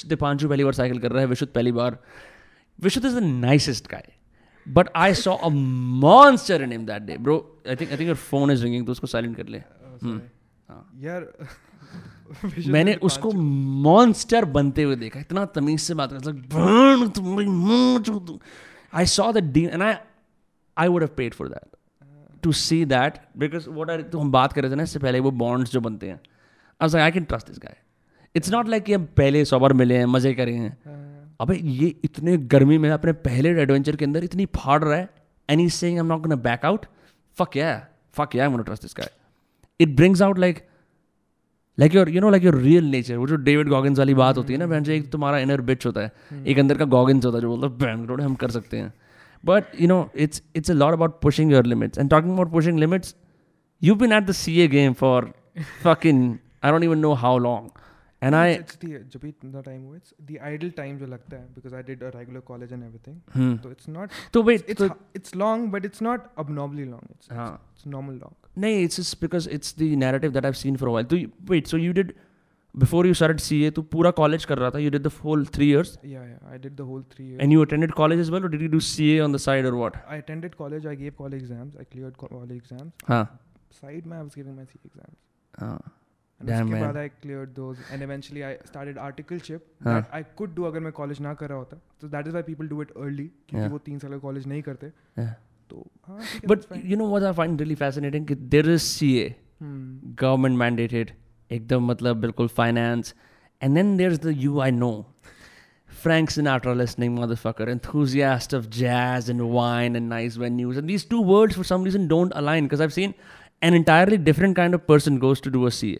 दीपांशु पहली बार साइकिल कर रहा है विशुद्ध पहली बार। Vishuddh is the nicest guy but I saw a monster in him that day bro I think I think your phone is ringing तो उसको साइलेंट कर ले। Uh, sorry. हाँ। यार मैंने उसको मॉन्स्टर बनते हुए देखा। इतना तमीज से बात करता I saw the D and I I would have paid for that to see that because what are तो हम बात कर रहे थे ना इससे पहले वो बॉन्ड्स जो बनते हैं। I I can trust this guy it's not like कि हम पहले सोबर मिले हैं मज़े करे हैं। हाँ, अबे ये इतने गर्मी में अपने पहले एडवेंचर के अंदर इतनी फाड़ रहा है and he saying I am not gonna back out fuck yeah fuck yeah I trust this guy it brings out like like your you know like your real nature वो जो डेविड गॉगिन्स वाली बात होती है ना बहन जो एक तुम्हारा इनर बिच होता है एक अंदर का गॉगिन्स होता है जो बोलता है बहन रोड हम कर सकते हैं. But you know it's it's a lot about pushing your limits and talking about pushing limits you been at the C A game for fucking I don't even know how long. And I it's, it's the जब भी इतना time हुआ it's the idle time जो लगता है because I did a regular college and everything hmm. तो it's not तो wait, it's तो, it's long but it's not abnormally long it's हाँ. it's normal long नहीं, it's just because it's the narrative that I've seen for a while. तो you- wait, so you did before you started CA, तो पूरा college कर रहा था. You did the whole three years, yeah yeah I did the whole three years and you attended college as well, or did you do CA on the side or what? I attended college I gave college exams I cleared co- college exams हाँ. side में I was giving my C exams हाँ. And Damn, उसके man. बाद cleared those and eventually I started articleship हाँ. that I could do अगर मैं college ना कर रहा होता so that is why people do it early क्योंकि वो तीन साल का college नहीं करते. तो हाँ है that's fine. you know what I find really कि There is CA, hmm government mandated, एकदम मतलब बिल्कुल finance, and then there's the you I know. Frank Sinatra listening motherfucker, enthusiast of jazz and wine and nice venues. And these two words for some reason don't align because I've seen an entirely different kind of person goes to do a CA.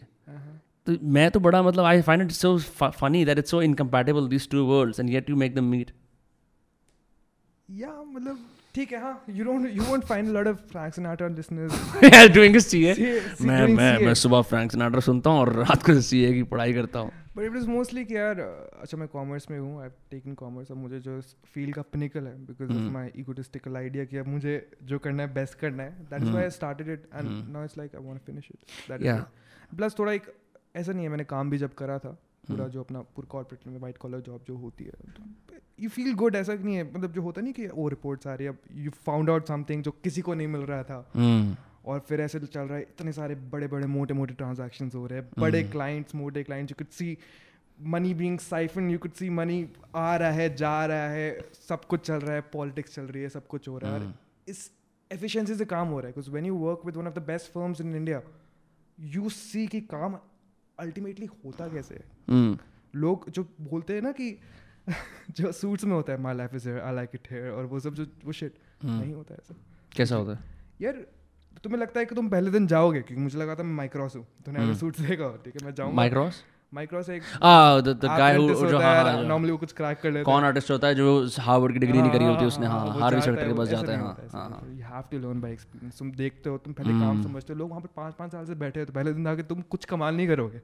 तो मैं तो बड़ा मतलब I find it so funny that it's so incompatible this two words and yet you make them meet या मतलब ठीक है हाँ you don't you won't find lot of Frank Sinatra listeners doing a CA मैं मैं मैं सुबह Frank Sinatra सुनता हूँ और रात को सीए की पढ़ाई करता हूँ। बट इट इज़ मोस्टली कि यार अच्छा मैं कॉमर्स में हूँ आई टेकन कॉमर्स अब मुझे जो फ़ील्ड का पिनिकल है because of. My egotistical idea कि अब मुझे जो करना है बेस्ट करना है that is why I started it and. Now it's like I want to finish it that is plus थोड़ा एक ऐसा नहीं है मैंने काम भी जब करा था पूरा Hmm. जो अपना पूरा कॉर्पोरेट में वाइट कॉलर जॉब जो होती है यू फील गुड ऐसा नहीं है मतलब जो होता नहीं कि वो रिपोर्ट्स आ रही है यू फाउंड आउट समथिंग जो किसी को नहीं मिल रहा था Hmm. और फिर ऐसे चल रहा है इतने सारे बड़े बड़े मोटे मोटे ट्रांजेक्शन हो रहे हैं बड़े हम्म। क्लाइंट्स मोटे clients you could see money being siphon you could see money आ रहा है जा रहा है सब कुछ चल रहा है पॉलिटिक्स चल रही है सब कुछ हो रहा है हम्म। इस एफिशिएंसी से काम हो रहा है because when you work with one of the best firms in India you see कि काम अल्टीमेटली होता कैसे है? Hmm. लोग जो बोलते हैं ना कि जो सूट्स में होता है my life is I like it here और वो सब जो वो शिट Hmm. नहीं होता है ऐसा। कैसा होता है? यार तुम्हें लगता है कि तुम पहले दिन जाओगे? क्योंकि मुझे लगा था मैं माइक्रॉस हूँ। तुमने हम्म। सूट देखा ठीक है मैं जाऊँगा। माइक्रॉस माइक्रॉस एक Ah, the the guy who जो हाँ हाँ, नॉर्मली वो कुछ क्रैक कर लेता कौन आर्टिस्ट होता है जो हार्वर्ड की डिग्री नहीं करी होती उसने हाँ हार्वी सेक्टर के पास जाता है हाँ हाँ you have to learn by experience तुम देखते हो तुम पहले काम हम्म। समझते हो लोग वहाँ पे पाँच पाँच साल से बैठे हो। तो पहले दिन आके तुम कुछ कमाल नहीं करोगे.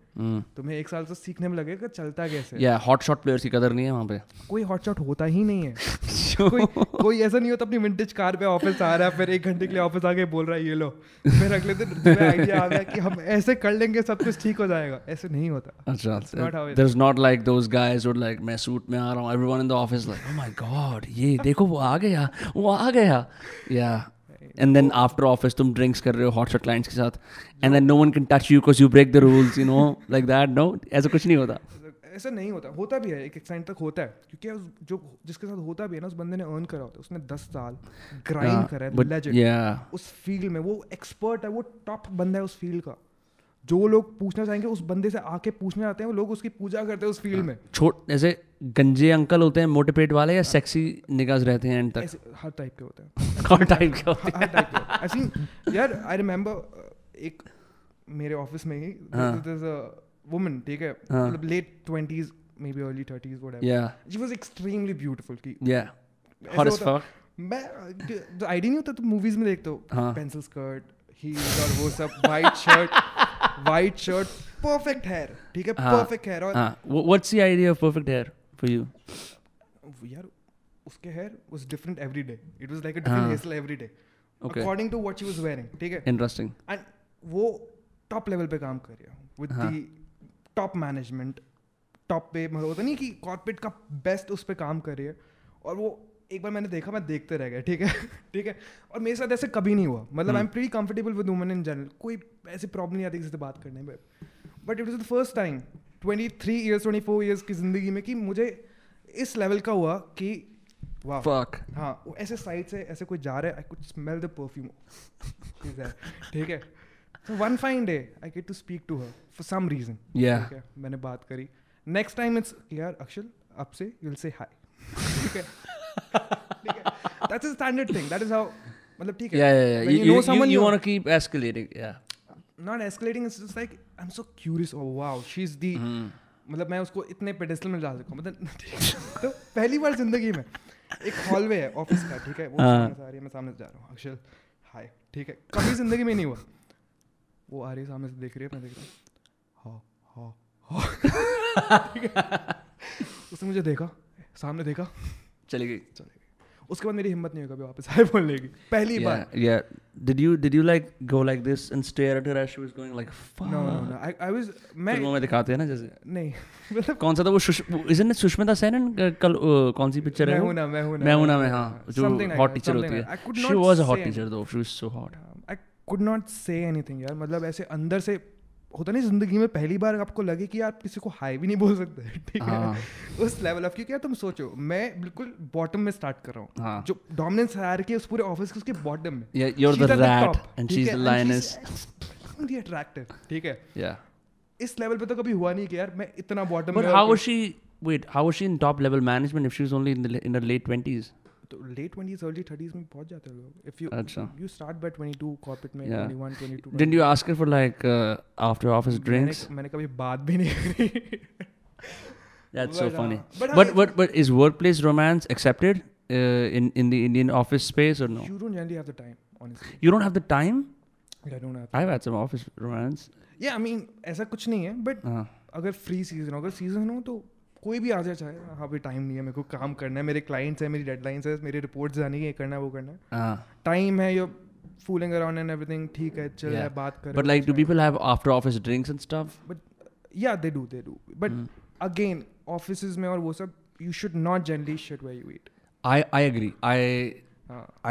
तुम्हें एक साल सीखने में लगेगा चलता कैसे। या हॉट शॉट प्लेयर्स की कदर नहीं है वहाँ पे। कोई हॉटशॉट होता ही नहीं है। कोई कोई ऐसा नहीं होता अपनी विंटेज कार पे ऑफ़िस आ रहा है फिर एक घंटे के लिए ऑफ़िस आके बोल रहा है ये लो। फिर अगले दिन आइडिया आ गया कि हम ऐसे कर लेंगे सब कुछ ठीक हो जाएगा। ऐसे नहीं होता। अच्छा there's not like those guys who like मैं सूट में आ रहा हूँ everyone in the office like oh my god ये देखो वो आ गया वो आ गया yeah and then after office तुम drinks कर रहे हो hot shot clients के साथ and then no one can touch you because you break the rules you know like that no ऐसा कुछ नहीं होता ऐसा नहीं होता होता भी है एक एक्सटेंट तक होता है क्योंकि जो जिसके साथ होता भी है ना उस बंदे ने अर्न करा होता है उसने दस साल ग्राइंड हाँ, करा है yeah उस फ़ील्ड में वो एक्सपर्ट है वो टॉप बंदा है उस फ़ील्ड का जो लोग पूछना चाहेंगे उस बंदे से आके पूछने आते हैं वो लोग उसकी पूजा करते हैं उस फ़ील्ड में। छोट ऐसे गंजे अंकल होते हैं मोटे पेट वाले या सेक्सी निगाज रहते हैं एंड तक? हर टाइप के होते हैं। कौन टाइप के होते हर टाइप के आई सीन यार आई रिमेंबर एक मेरे ऑफ़िस में ही हाँ। there's a ठीक है? हाँ। मतलब late 20s may be early 30s हैं whatever. Yeah. She was extremely की मैं आइडिया नहीं होता तुम मूवीज़ में देखते हो। हाँ। पेंसिल स्कर्ट हील्स और वो सब white shirt white shirt perfect hair ठीक है? हाँ। परफेक्ट हेयर और हाँ. Wha- what's the idea of perfect hair for यार उसके hair was different every day it was like a different हाँ। Hair style every day according to what she was wearing ठीक है? Interesting. एंड वो top level पे काम कर रही है. विद हाँ। दी टॉप मैनेजमेंट टॉप पे मतलब होता नहीं कि कॉर्पोरेट का बेस्ट उस पर काम कर रही है. और वो एक बार मैंने देखा मैं देखते रह गया ठीक है? ठीक है? और मेरे साथ ऐसे कभी नहीं हुआ। मतलब I am pretty comfortable with women in general कोई ऐसी प्रॉब्लम नहीं आती किसी से बात करने में। But it was the first time twenty three years twenty four years की ज़िंदगी में कि मुझे इस लेवल का हुआ कि वाह। Fuck. हाँ वो ऐसे साइड से ऐसे कोई जा रहा है I could smell the perfume ठीक है? so one fine day i get to speak to her for some reason. Yeah. ठीक है? मैंने बात करी। नेक्स्ट टाइम इट्स यार अक्षल अब से यू विल से हाय ठीक है? That's a standard thing that is how मतलब ठीक है। Yeah yeah yeah. When you, you know you, someone you, you- want to keep escalating yeah. Not escalating it's just like i'm so curious. Oh wow she's the Hmm. मतलब मैं उसको इतने pedestal में डाल सकूँ मतलब तो पहली बार ज़िंदगी में एक हॉलवे है ऑफ़िस का ठीक है? वो हाँ। सामने आ रही है मैं सामने जा रहा हूँ। अक्षल हाय ठीक है? कभी ज़िंदगी में नहीं हुआ। वो आ रही है सामने से देख रही है मैं देख रहा हूँ। हाँ हाँ हाँ? उसने मुझे देखा सामने देखा। चली गई। चले गई। उसके बाद मेरी हिम्मत नहीं कभी वापस आए बोलने की। पहली बार। yeah. Did you did you like go like this and stare at her as she was going like fuck. No no no I was मैं फ़िल्मों में दिखाते हैं ना जैसे। नहीं। मतलब कौन सा था वो इजंट इट सुष्मिता सेन कल uh, कौन सी पिक्चर है मैं हूँ ना मैं हूँ ना मैं हूँ ना मैं हाँ जो हॉट टीचर होती है। She was a hot teacher though she was so hot I could not say anything यार। मतलब ऐसे अंदर से होता नहीं ज़िंदगी में पहली बार आपको लगे कि आप किसी को हाई भी नहीं बोल सकते ठीक है? उस लेवल ऑफ़ क्योंकि यार तुम सोचो मैं बिल्कुल बॉटम में स्टार्ट कर रहा हूँ। जो डोमिनेंस हायर के उस पूरे ऑफ़िस के उसके बॉटम में। इस लेवल पे तो कभी हुआ नहीं कि यार मैं इतना बॉटम में how she went how she in top level management if she was only in the late 20s तो लेट ट्वेंटीज अर्ली थर्टीज में पहुँच जाते हैं लोग इफ़ यू अच्छा। यू स्टार्ट बाय 22 कॉर्पोरेट में Yeah. 21 22 Didn't you ask her for like uh, after office drinks? मैंने मैंने कभी बात भी नहीं करी That's so But, funny. uh, but But I- but but is workplace romance accepted uh, in in the Indian office space or no? you don't generally have the time honestly You don't have the time. I don't have I've had some office romance. yeah I mean ऐसा कुछ नहीं है but Uh, अगर free season हो अगर season हो तो कोई भी आ जाए चाहे हाँ भाई टाइम नहीं है मेरे को काम करना है मेरे क्लाइंट्स हैं मेरी डेडलाइंस है मेरी रिपोर्ट्स जानी है करना है वो करना है। टाइम है yo fooling around and everything ठीक है चल yeah. बात कर but like do people have after office drinks and stuff but yeah they do they do but again office में और वो सब you should not generally should we you eat I I agree I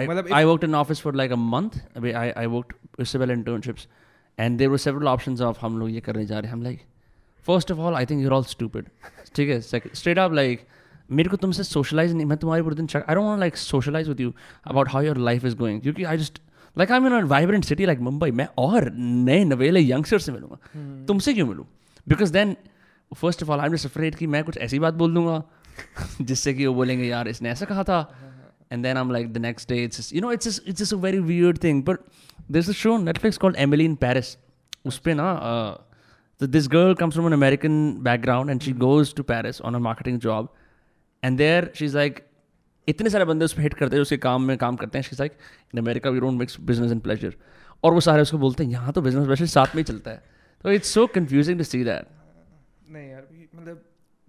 मतलब I work in office for like a month I I work internships and there were several option of हम लोग ये करने जा रहे हैं. हम like like, first of all I think you're all stupid. ठीक है, straight up like मेरे को तुमसे सोशलाइज नहीं मैं तुम्हारे पूरे दिन I don't want to like socialize with you about how your life क्योंकि I just like I mean a vibrant city like Mumbai. मैं और नए नवेले youngsters से मिलूँगा। हम्म। तुमसे क्यों मिलूँ? Because then first of all I am just afraid कि मैं कुछ ऐसी बात बोल दूँगा जिससे कि वो बोलेंगे यार इसने ऐसा कहा था. And then I am like the next day it's you know it's it's just a very weird thing but this is show Netflix called Emily in Paris उस पर ना तो this girl comes from an American background and she goes to Paris on a marketing job and there she is like इतने सारे बंदे उस पर hit करते हैं उसके काम में काम करते हैं। She like in America we don't mix business and pleasure और वो सारे उसको बोलते हैं यहाँ तो बिज़नेस प्लेजर साथ में ही चलता है। तो it's so confusing to see that नहीं यार मतलब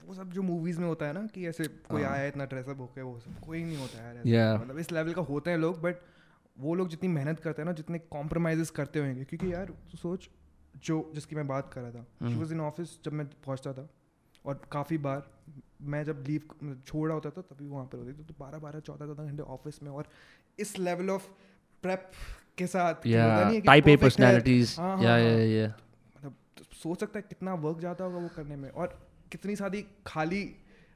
वो सब जो मूवीज़ में होता है ना कि ऐसे कोई आया इतना ड्रेसअप होके वो सब कोई नहीं होता है यार Yeah. मतलब इस लेवल का होते हैं लोग बट वो लोग जितनी मेहनत करते हैं ना जितने कॉम्प्रोमाइजेस करते होंगे क्योंकि यार सोच जो जिसकी मैं बात कर रहा था। शी वॉज़ इन ऑफ़िस जब मैं पहुँचता था और काफ़ी बार मैं जब लीव छोड़ रहा होता था तभी वहाँ पर होती थी। तो बारह बारह चौदह चौदह घंटे ऑफ़िस में और इस लेवल ऑफ़ प्रेप के साथ yeah, हाँ। yeah. मतलब सोच सकता है कितना वर्क जाता होगा वो करने में और कितनी सारी खाली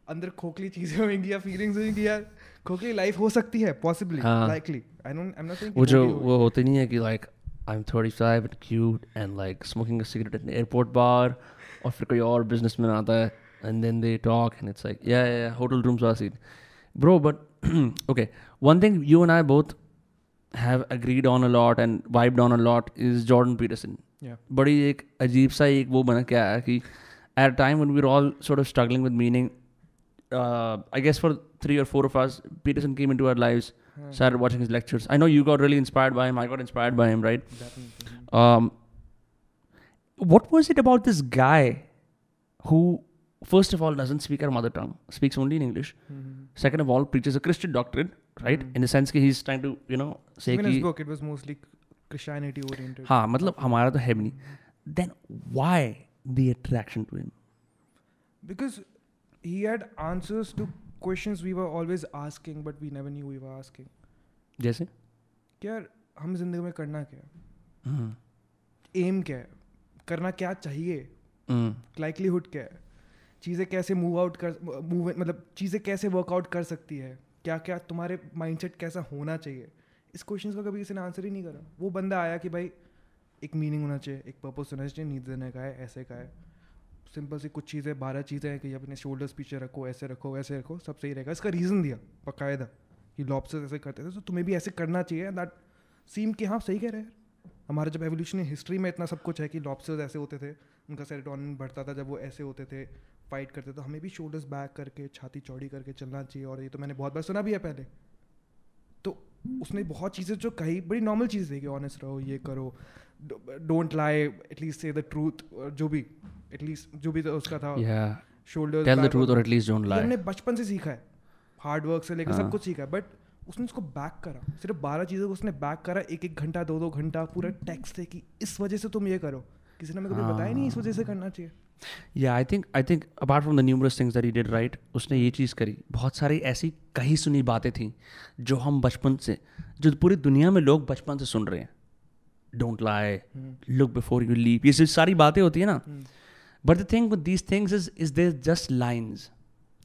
अंदर खोखली चीज़ें होंगी या फीलिंग्स होंगी यार। खोखली लाइफ हो सकती है possibly. Likely I don't I am not वो जो वो होते नहीं है कि like I am thirty five and cute and like smoking cigarette at airport bar और फिर कोई और बिजनेसमैन आता है and then they talk and it's like yeah yeah hotel rooms are seat bro but okay one thing you and I both have agreed on a lot and vibed on a lot is Jordan Peterson या बड़ी एक अजीब सा एक वो बना क्या है कि at time when we were all sort of struggling with meaning uh, i guess for three or four of us peterson came into our lives started watching his lectures i know you got really inspired by him i got inspired by him right um, what was it about this guy who first of all doesn't speak our mother tongue speaks only in english second of all preaches a christian doctrine right in the sense that he's trying to you know say Even his कि book, it was mostly Christianity oriented. हाँ मतलब हमारा तो है भी नहीं then why the attraction to him Because he had answers to questions we were always asking, but we never knew we were asking. जैसे? यार हम ज़िंदगी में करना क्या है? हम्म, एम क्या है? करना क्या चाहिए? हम्म, लाइकलीहुड क्या है? चीज़ें कैसे मूव आउट कर मूव मतलब चीज़ें कैसे वर्कआउट कर सकती है? क्या क्या तुम्हारे माइंडसेट कैसा होना चाहिए? इस क्वेश्चन का कभी किसी ने आंसर ही नहीं करा। वो बंदा आया कि भाई एक मीनिंग होना चाहिए एक पर्पस होना चाहिए नींद देने का है ऐसे का है। सिंपल सी कुछ चीज़ें, बारह चीज़ें हैं कि अपने शोल्डर्स पीछे रखो, ऐसे रखो, वैसे रखो, सब सही रहेगा। इसका रीज़न दिया, बाकायदा, कि लॉब्स्टर्स ऐसे करते थे तो तुम्हें भी ऐसे करना चाहिए दैट सीम कि हाँ सही कह रहे हैं। हमारा जब एवोल्यूशन हिस्ट्री में इतना सब कुछ है कि लॉब्स्टर्स ऐसे होते थे, उनका सेरोटोनिन बढ़ता था जब वो ऐसे होते थे फाइट करते तो हमें भी शोल्डर्स बैक करके, छाती चौड़ी करके चलना चाहिए, और ये तो मैंने बहुत बार सुना भी है पहले। तो उसने बहुत चीज़ें जो कही, बड़ी नॉर्मल चीज़ कि ऑनेस्ट रहो, ये करो don't lie at least say the truth जो भी। एटलीस्ट जो भी तो उसका था tell the truth or at least don't lie. हमने बचपन से सीखा है। हार्ड वर्क से लेकर हाँ। सब कुछ सीखा है बट उसने उसको बैक करा। सिर्फ़ बारह चीज़ों को उसने बैक करा एक एक घंटा दो दो घंटा पूरा टेक्स्ट थे कि इस वजह से तुम ये करो। किसी ने हमें कभी बताया नहीं इस वजह से करना चाहिए। Yeah i think i think apart from the numerous things that he did right उसने ये चीज़ करी। बहुत सारी ऐसी कही सुनी बातें थी जो हम बचपन से जो पूरी दुनिया में लोग बचपन से सुन रहे हैं। Don't lie look before you leap ये सारी बातें होती है ना। But the thing with these things is is they're just lines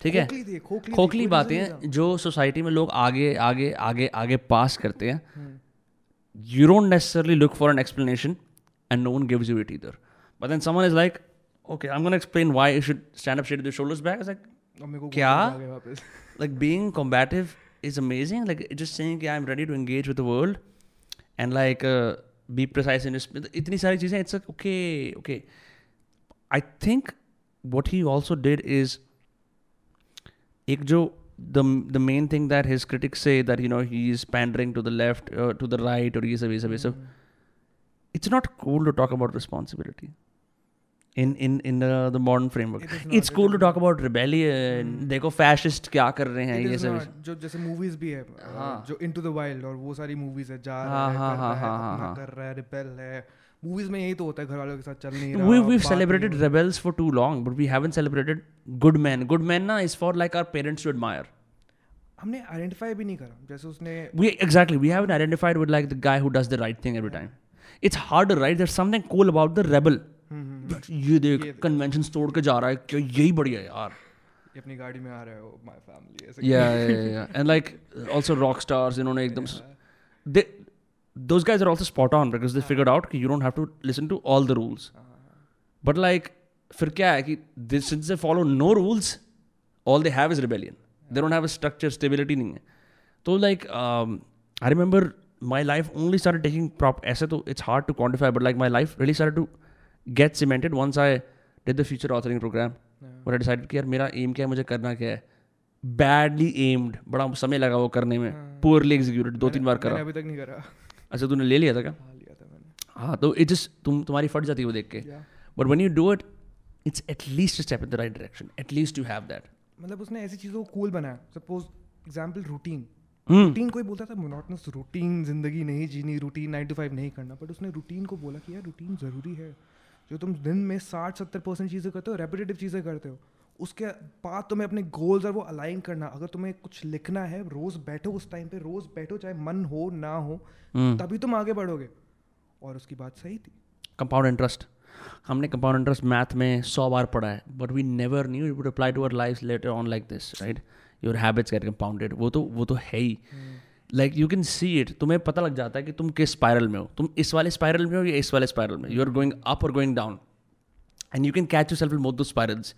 ठीक है? खोखली, खोखली बातें जो सोसाइटी में लोग आगे आगे आगे आगे पास करते हैं। You don't necessarily look for an explanation and no one gives you it इधर but then someone is like okay I am gonna explain why you should stand up shed the shoulders back like क्या? Like being combative is amazing like it just saying कि I am ready to engage with the world and like be precise in it's इतनी सारी चीज़ें it's okay okay i think what he also did is ek jo the the main thing that his critics say that you know he's pandering to the left uh, to the right or ये सब ये सब ये सब it's not cool to talk about responsibility in in in the, the modern framework It is it's not, cool it to is talk about rebellion देखो fascist क्या कर रहे हैं It ये is सब not, जो जैसे मूवीज भी है हाँ। जो इनटू द वाइल्ड और वो सारी मूवीज है जा हाँ, रहा है हाँ, कर हाँ, रहा है हाँ, अपना हाँ। कर रहा है रिपेल है मूवीज़ में यही तो होता है घर वालों के साथ चल नहीं रहा we, we've बात नहीं celebrated हो रही। rebels for too long but we haven't celebrated good men good men na is for like our parents to admire हमने आइडेंटिफाई भी नहीं करा जैसे उसने we exactly we haven't identified with like the guy who does the right thing every time it's harder right there's something cool about the rebel But ये देख conventions तोड़ के जा रहा है क्या यही बढ़िया है यार ये अपनी गाड़ी में आ रहा है माय फैमिली ऐसे yeah, yeah. and like also rock stars इन्होंने एकदम those guys are also spot on because they figured out कि you don't have to listen to all the rules but like फिर क्या है कि this, since they follow no rules all they have is rebellion they don't have a structure stability नहीं है तो like um, I remember my life only started taking prop ऐसे तो it's hard to quantify but like my life really started to get cemented once I did the future authoring program where I decided कि यार मेरा aim क्या है मुझे करना क्या है badly aimed बड़ा समय लगा वो करने में poorly executed दो तीन बार करा अभी तक नहीं करा अच्छा तूने ले लिया था क्या? हाँ लिया था मैंने। हाँ तो इट जस्ट तुम तुम्हारी फट जाती है वो देख के। But one you do it it's at least step in the right direction at least you have that मतलब उसने ऐसी चीज़ों को कूल बनाया। Suppose example routine. रूटीन कोई बोलता था मोनोटनस रूटीन ज़िंदगी नहीं जीनी रूटीन नाइन टू फाइव नहीं करना। बट उसने रूटीन को बोला कि यार रूटीन ज़रूरी है। जो तुम दिन में साठ सत्तर परसेंट चीज़ें करते हो रेपिटेटिव चीज़ें करते हो उसके बाद तुम्हें अपने गोल्स और वो अलाइन करना। अगर तुम्हें कुछ लिखना है रोज़ बैठो उस टाइम पे रोज़ बैठो चाहे मन हो ना हो Hmm. तभी तुम आगे बढ़ोगे। और उसकी बात सही थी। कंपाउंड इंटरेस्ट हमने कंपाउंड इंटरेस्ट मैथ में सौ बार पढ़ा है but we never knew it would apply to our life later on like this right your habits get compounded वो तो वो तो है ही। Like you can see it तुम्हें पता लग जाता है कि तुम किस स्पायरल में हो। तुम इस वाले स्पायरल में हो या इस वाले स्पायरल में? यू आर गोइंग अप और going down and you can catch yourself in both दो स्पायरल्स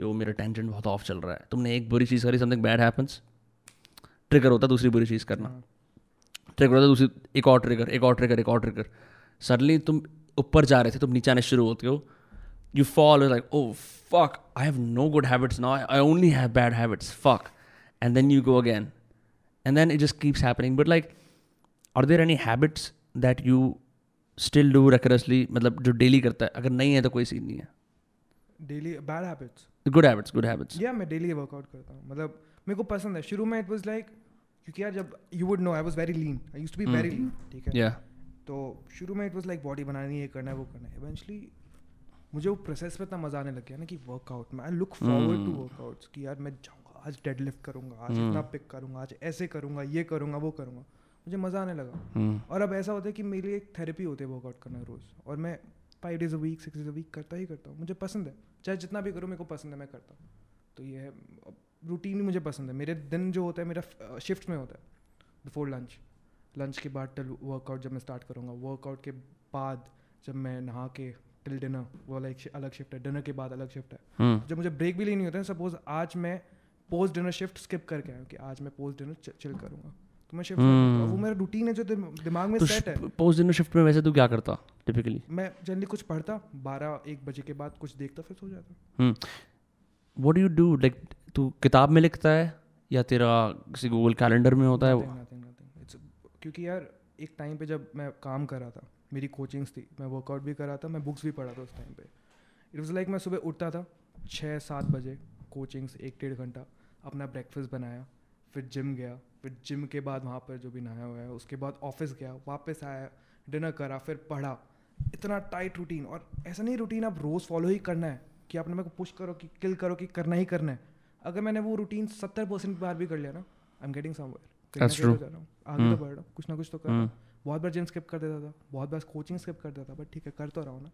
यो मेरा टेंशन बहुत ऑफ़ चल रहा है। तुमने एक बुरी चीज़ करी समथिंग बैड हैपन्स ट्रिगर होता है दूसरी बुरी चीज़ करना। ट्रिगर होता है दूसरी एक और ट्रिगर एक और ट्रिगर एक और ट्रिगर सडनली तुम ऊपर जा रहे थे तुम नीचे आने शुरू होते हो। You fall like oh fuck I have no good habits now I only have bad habits fuck and then you go again and then it just keeps happening but like are there any habits that you still do recursively मतलब जो daily करता है अगर नहीं है तो कोई scene नहीं है। Daily bad habits good habits good habits या मैं डेली वर्कआउट करता हूँ। मतलब मेरे को पसंद है। शुरू में इट वाज लाइक क्योंकि यार जब you would know I was very lean I used to be very lean ठीक है? या तो शुरू में इट वाज लाइक बॉडी बनानी है करना है वो करना है। इवेंचुअली मुझे वो प्रोसेस में इतना मज़ा आने लग गया ना कि वर्कआउट में I look forward to workouts कि यार मैं जाऊँगा आज डेडलिफ्ट करूँगा आज इतना पिक करूँगा आज ऐसे करूँगा ये करूँगा वो करूँगा। मुझे मज़ा आने लगा। और अब ऐसा होता है कि मेरे लिए एक थेरेपी होती है वर्कआउट करना रोज़। और मैं five days a week six days a week करता ही करता हूँ। मुझे पसंद है। चाहे जितना भी करूँ मेरे को पसंद है मैं करता हूँ। तो ये है रूटीन भी मुझे पसंद है। मेरे दिन जो होता है मेरा शिफ्ट में होता है। बिफोर लंच लंच के बाद टिल वर्कआउट जब मैं स्टार्ट करूँगा। वर्कआउट के बाद जब मैं नहा के टिल डिनर वो अलग अलग शिफ्ट है। डिनर के बाद अलग शिफ्ट है। जब मुझे ब्रेक भी लेनी होता है सपोज़ आज मैं पोस्ट डिनर शिफ्ट स्किप करके आया कि आज मैं पोस्ट डिनर चिल करूँगा। तो मैं शिफ्ट hmm. वो मेरा रूटीन है जो दिमाग में तो सेट है। पोस्ट डिनर शिफ्ट में वैसे तू क्या करता टिपिकली मैं जनरली कुछ पढ़ता बारह एक बजे के बाद कुछ देखता फिर सो जाता। वट यू डू लाइक तू किताब में लिखता है या तेरा किसी गूगल कैलेंडर में होता है वो? Nothing, nothing, nothing. It's- क्योंकि यार एक टाइम पे जब मैं काम कर रहा था मेरी कोचिंग्स थी मैं वर्कआउट भी कर रहा था मैं बुक्स भी पढ़ा था उस टाइम पे। इट वॉज़ लाइक मैं सुबह उठता था छः सात बजे कोचिंग्स एक डेढ़ घंटा अपना ब्रेकफास्ट बनाया। फिर जिम गया फिर जिम के बाद वहाँ पर जो भी नहाया हुआ है उसके बाद ऑफ़िस गया वापस आया डिनर करा फिर पढ़ा। इतना टाइट रूटीन और ऐसा नहीं रूटीन आप रोज़ फॉलो ही करना है कि आपने मेरे को पुश करो कि किल करो कि करना ही करना है। अगर मैंने वो रूटीन सत्तर परसेंट बार भी कर लिया ना आई एम गेटिंग समवेयर आगे तो बढ़ रहा हूँ कुछ ना कुछ तो कर रहा हूँ। बहुत बार जिम स्किप कर देता था बहुत बार कोचिंग स्किप कर देता था बट ठीक है कर तो रहा हूँ ना।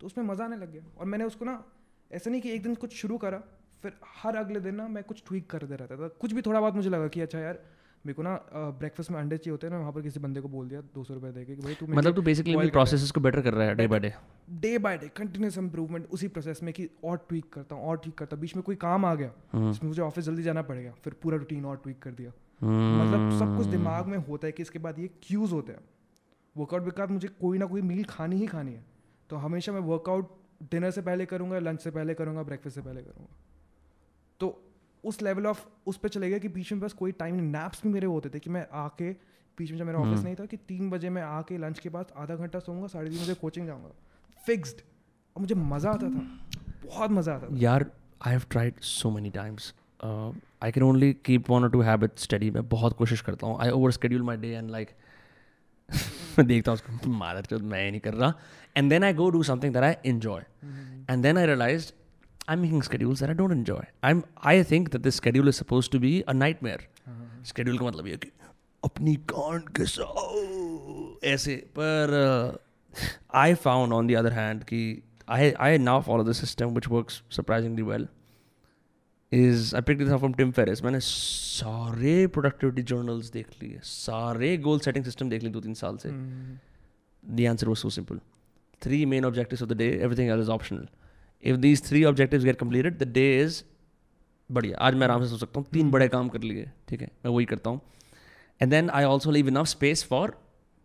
तो उसमें मज़ा आने लग गया। और मैंने उसको ना ऐसा नहीं कि एक दिन कुछ शुरू करा फिर हर अगले दिन ना मैं कुछ ट्वीक कर दे रहता था। कुछ भी थोड़ा बहुत मुझे लगा कि अच्छा यार मेरे को ना ब्रेकफास्ट में अंडे चाहिए होते हैं ना वहाँ पर किसी बंदे को बोल दिया दो सौ रुपये दे के भाई तू मतलब तू बेसिकली प्रोसेस को बेटर कर रहा है day by day day by day continuous improvement उसी प्रोसेस में कि और ट्वीक करता हूँ और ठीक करता हूँ। बीच में कोई काम आ गया हम्म। जिसमें मुझे ऑफ़िस जल्दी जाना पड़ गया फिर पूरा रूटीन और ट्वीक कर दिया। मतलब सब कुछ दिमाग में होता है कि इसके बाद ये क्यूज होते हैं। वर्कआउट बाद मुझे कोई ना कोई मील खानी ही खानी है। तो हमेशा मैं वर्कआउट डिनर से पहले करूँगा लंच से पहले करूँगा ब्रेकफास्ट से पहले करूँगा। उस लेवल ऑफ़ उस पर चले गया कि बीच में बस कोई टाइम नहीं। नैप्स भी मेरे होते थे कि मैं आके बीच में जब मेरा ऑफ़िस हम्म। नहीं था कि तीन बजे मैं आके लंच के बाद आधा घंटा सोऊँगा साढ़े तीन बजे कोचिंग जाऊँगा। फिक्स्ड और मुझे मज़ा आता था। बहुत मज़ा आता था। यार I have tried so many times I can only keep one or two habit study मैं बहुत कोशिश करता हूँ। I over schedule my day and like मैं देखता हूँ उसको मादर चौथ मैं नहीं कर रहा। And then I go do something that I enjoy and then I realise I'm making schedules that I don't enjoy. I'm I think that this schedule is supposed to be a nightmare. Uh-huh. Schedule का मतलब ये कि अपनी कांड के साथ ऐसे पर I found on the other hand कि I I now follow the system which works surprisingly well. Is I picked this up from Tim Ferriss. मैंने सारे productivity journals देख लिए सारे goal setting system देख लिए दो तीन साल से. Mm-hmm. The answer was so simple. Three main objectives of the day. Everything else is optional. If these three objective get completed the day is बढ़िया। आज मैं आराम से सोच सकता हूँ। तीन बड़े काम कर लिए। ठीक है? मैं वही करता हूँ। And then I also leave enough space for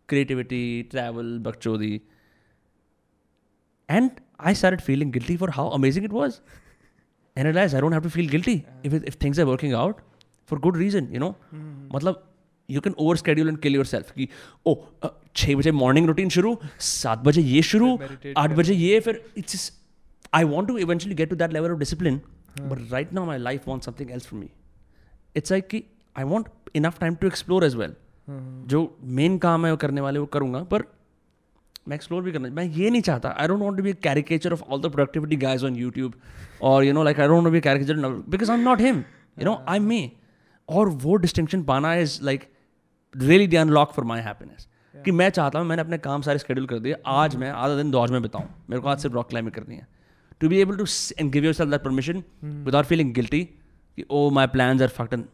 creativity travel बगचौदी and I start feeling guilty for how amazing it was and I don't have to feel guilty if if things are working out for good reason you know मतलब you can over schedule and kill yourself कि oh, oh छः बजे morning routine शुरू सात बजे ये शुरू आठ बजे ये फिर it's I want to eventually get to that level of discipline, but right now my life wants something else from me. It's like I want enough time to explore as well. जो main काम है वो करने वाले वो करूँगा पर मैं एक्सप्लोर भी करना मैं ये नहीं चाहता। I don't want to be caricature of all the productivity guys on YouTube और you know like I don't be caricature because I am not him you know I may और वो डिस्टिंक्शन पाना is like really the unlock for my happiness कि मैं चाहता हूँ मैंने अपने काम सारे शेड्यूल कर दिए आज मैं आधा दिन दौड़ में बताऊँ। मेरे को आज सिर्फ़ रॉक क्लाइंबिंग करनी है। to be able to s- and give yourself that permission mm. without feeling guilty oh my plans are fucked and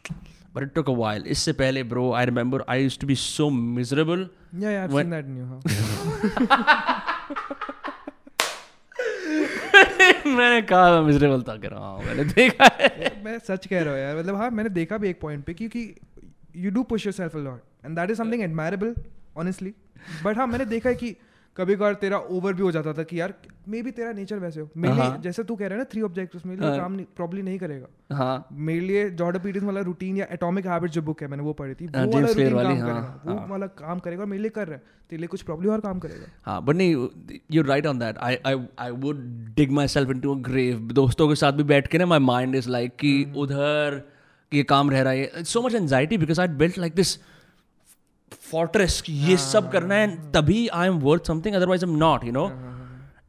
but it took a while इससे पहले bro I remember I used to be so miserable yeah yeah I've when, seen that in you huh? मैंने कहा मैं miserable था कर रहा हूँ मैंने देखा है मैं सच कह रहा हूँ यार मतलब हाँ मैंने देखा भी एक पॉइंट पे क्योंकि you do push yourself a lot and that is something admirable honestly but हाँ मैंने देखा है कि कभी कभार तेरा ओवर भी हो जाता था कि यार मे भी तेरा नेचर वैसे हो। मेरे लिए हाँ। जैसे तू कह रहा है ना थ्री ऑब्जेक्ट मेरे लिए हाँ। काम प्रॉब्ली नहीं करेगा। हाँ। मेरे लिए जॉर्डन पीटर्स वाला रूटीन या एटॉमिक हैबिट जो बुक है मैंने वो पढ़ी थी वो वाला रूटीन काम करेगा। वो वाला काम करेगा मेरे लिए कर रहा है। तेरे लिए कुछ प्रॉब्लम और काम करेगा। हाँ बट नहीं you right on that I I I would dig myself into grave दोस्तों के साथ भी बैठ के ना माई माइंड इज़ लाइक कि हम्म। उधर ये काम रह रहा है। So much anxiety because I built like this fortress ये सब करना है तभी I am worth something otherwise am not you know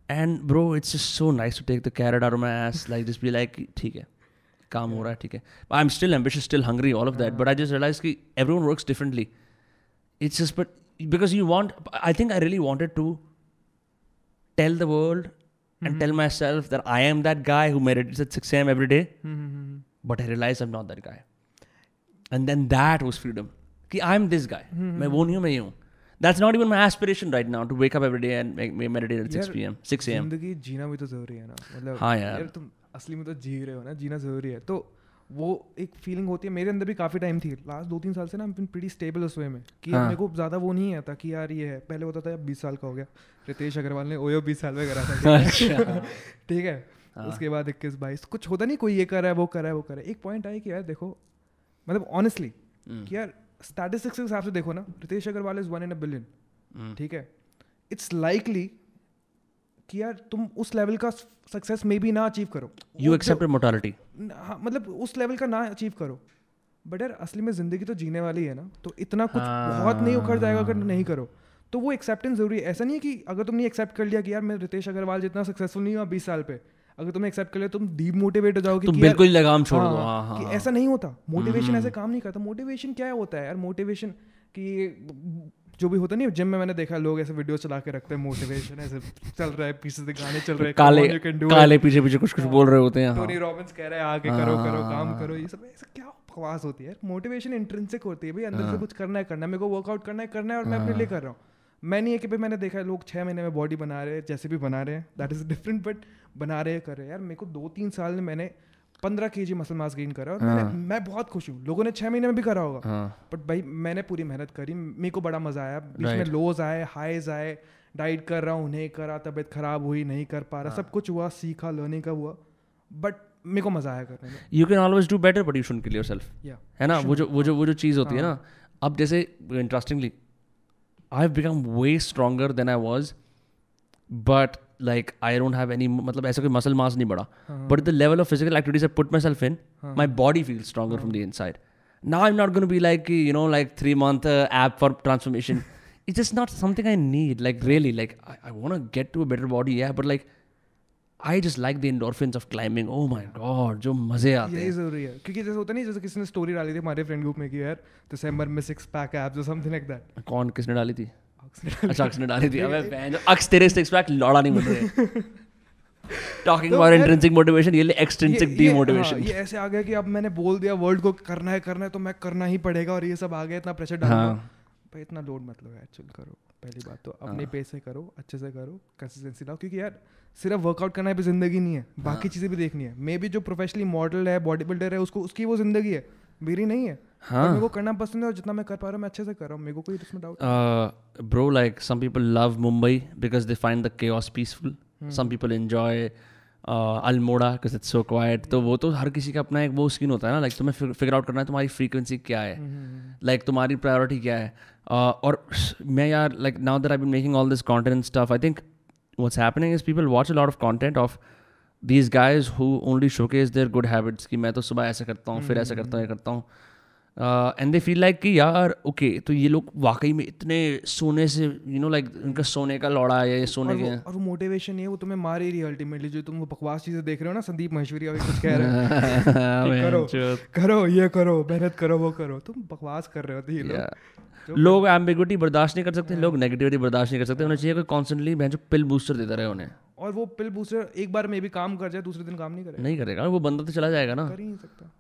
and bro it's just so nice to take the carrot out my ass like this be like ठीक है काम हो रहा है ठीक है I am still ambitious still hungry all of that but I just realise कि everyone works differently it's just but because you want I think I really wanted to tell the world and mm-hmm. tell myself that I am that guy who meditates at 6 a.m. every day. Mm-hmm. But I realized I'm not that guy. And then that was freedom. कि I M this guy मैं वो नहीं हूँ मैं ये हूँ. That's not even my aspiration right now to wake up every day and meditate at 6 PM 6 AM ज़िंदगी जीना भी तो ज़रूरी है ना. मतलब हाँ यार, यार तुम असली में तो जी रहे हो ना जीना ज़रूरी है. तो वो एक फीलिंग होती है मेरे अंदर भी काफ़ी टाइम थी. लास्ट दो तीन साल से ना प्रीटी स्टेबल उस वे में कि हाँ. मेरे को ज़्यादा वो नहीं आता कि यार ये है. पहले होता था बीस साल का हो गया. रितेश अग्रवाल ने ओयो बीस साल में करा था अच्छा। ठीक है? हाँ. उसके बाद इक्कीस बाईस कुछ होता नहीं कोई ये कर रहा है वो कर रहा है वो कर रहा है. एक पॉइंट आया कि यार देखो मतलब ऑनेस्टली हम्म। कि यार स्टैटिस्टिक्स के हिसाब से देखो ना Ritesh Agarwal is one in a billion ठीक है? इट्स लाइकली कि यार तुम उस लेवल का सक्सेस में भी ना अचीव करो। यू एक्सेप्ट मोर्टालिटी मतलब उस लेवल का ना अचीव करो। बट यार असली में ज़िंदगी तो जीने वाली है ना तो इतना कुछ हाँ, बहुत नहीं उखड़ जाएगा अगर नहीं करो। तो वो एक्सेप्टेंस ज़रूरी है। ऐसा नहीं है कि अगर तुमने एक्सेप्ट कर लिया कि यार मैं रितेश अग्रवाल जितना सक्सेसफुल नहीं हुआ बीस साल पे अगर तुम एक्सेप्ट कर ले तुम डीमोटिवेट हो जाओगे तुम बिल्कुल लगाम छोड़ दो हाँ, हाँ, कि ऐसा नहीं होता। मोटिवेशन हम्म। ऐसे काम नहीं करता। मोटिवेशन क्या होता है यार? मोटिवेशन कि जो भी होता नहीं जिम में मैंने देखा लोग ऐसे वीडियो चला के रखते हैं मोटिवेशन ऐसे चल रहा है पीछे से गाने चल रहे हैं काले. काले पीछे पीछे कुछ कुछ बोल रहे होते हैं हाँ। टोनी रॉबिन्स कह रहा है आगे करो करो हाँ, काम हाँ, करो। ये सब ऐसे क्या बकवास होती है मोटिवेशन इंट्रिंसिक होती है भाई अंदर हाँ। से कुछ करना है करना है। मेरे को वर्कआउट करना है करना है और मैं अपने लिए कर रहा हूँ। मैं नहीं है कि भाई मैंने देखा है लोग छः महीने में बॉडी बना रहे हैं जैसे भी बना रहे हैं। दैट इज़ डिफरेंट बट बना रहे कर रहे हैं। यार मेरे को दो तीन साल में मैंने पंद्रह के जी मसल मास गेन करा और हाँ. मैंने मैं बहुत खुश हूँ। लोगों ने छः महीने में भी करा होगा। हाँ। बट भाई मैंने पूरी मेहनत करी। मेरे को बड़ा मज़ा आया। बीच में लोज आए हाईज आए डाइट कर रहा हूँ नहीं करा तबीयत खराब हुई नहीं कर पा रहा। हाँ। सब कुछ हुआ सीखा लर्निंग का हुआ। बट मेरे को मज़ा आया करने में। You can always do better but you should kill yourself है ना? वो जो वो जो वो जो चीज़ होती है ना। अब जैसे interestingly I have become way stronger than I was but like I don't have any मतलब ऐसा कोई मसल मास नहीं बढ़ा but the level of physical activities I put my self in my body feel stronger from the inside now i'm not going to be like you know like three month uh, app for transformation it's just not something i need like really like i, I want to get to a better body yeah but like i just like the endorphins of climbing. Oh my god जो मज़े आते यही हैं। ज़रूरी है। क्योंकि जैसे होता नहीं जैसे किसी ने स्टोरी डाली थी हमारे फ्रेंड ग्रुप में कि यार दिसंबर में six pack abs or something like that कौन किसने डाली थी? अच्छा अक्स ने डाली थी। अबे बहन अक्स तेरे सिक्स पैक लौड़ा नहीं मिल रहे टॉकिंग अबाउट इंट्रिंसिक मोटिवेशन ये ले एक्सट्रिंसिक डीमोटिवेशन हाँ, ये ऐसे आ गया कि अब मैंने बोल दिया वर्ल्ड को करना है करना है तो मैं करना ही पड़ेगा और ये सब आ गया इतना प्रेशर डाल हाँ। भाई इतना लोड मत लो यार चिल करो। पहली बात तो अपने पेस से करो अच्छे से करो कंसिस्टेंसी लाओ। क्योंकि यार सिर्फ़ वर्कआउट करना है भी ज़िंदगी नहीं है। बाकी चीज़ें भी देखनी है। मे भी जो प्रोफेशनली मॉडल है बॉडी बिल्डर है उसको उसकी वो ज़िंदगी है। मेरी नहीं है। हाँ। मेरे को करना पसंद है और जितना मैं कर पा रहा हूँ मैं अच्छे से कर रहा हूँ। मेरे को कोई इसमें doubt uh, bro, like some people love Mumbai because they find the chaos peaceful. Some people enjoy uh, Almoda because it's so quiet. तो वो तो हर किसी का अपना एक वो स्किन होता है ना। लाइक like, तुम्हें फिगर आउट करना है तुम्हारी फ्रीक्वेंसी क्या है। लाइक like, तुम्हारी प्रायोरिटी क्या है। Uh, और मैं यार like now that I been making all this and stuff I think what's happening is people watch a lot of content of these guys who only showcase their good habits कि मैं तो सुबह ऐसा करता हूँ फिर ऐसा करता हूँ ये करता हूँ। एंड दे फील लाइक कि यार ओके तो ये लोग वाकई में इतने सोने से यू नो लाइक उनका सोने का लौड़ा है ये सोने के और वो मोटिवेशन है वो तुम्हें मार ही रही है अल्टीमेटली जो तुम वो बकवास चीज़ें देख रहे हो ना संदीप महेश्वरी अभी कुछ कह रहे हैं। करो करो ये करो मेहनत करो वो करो। तुम बकवास कर रहे हो ये लोग. लोग एम्बिगुटी बर्दाश्त नहीं कर सकते लोग नेगेटिविटी बर्दाश्त नहीं कर सकते। उन्हें चाहिए कॉन्स्टेंटली बहन पिल बूस्टर देता रहे उन्हें। और वो पिल बूस्टर एक बार में भी काम कर जाए दूसरे दिन काम नहीं करेगा। नहीं करेगा वो बंदा तो चला जाएगा ना। कर ही नहीं सकता।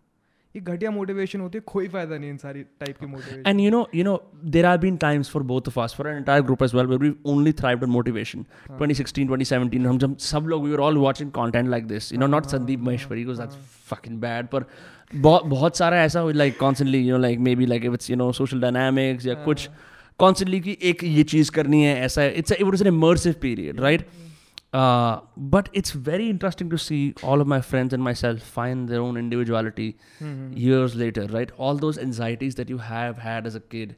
ये घटिया मोटिवेशन होती है कोई फ़ायदा नहीं इन सारी टाइप की motivation and you know you know there are been times for both of us for an entire group as well we only thrive on motivation 2016 2017 हम जब सब लोग we are all watching content like this you know not Sandeep Maheshwari because that's fucking bad पर बहुत सारा ऐसा like constantly you know like maybe like it's you know social dynamics या कुछ हाँ। कॉन्सटेंटली कि एक ये चीज़ करनी है ऐसा it's it an immersive period right but it's very interesting to see all of my friends and myself find their own individuality years later right all those anxieties that you have had as a kid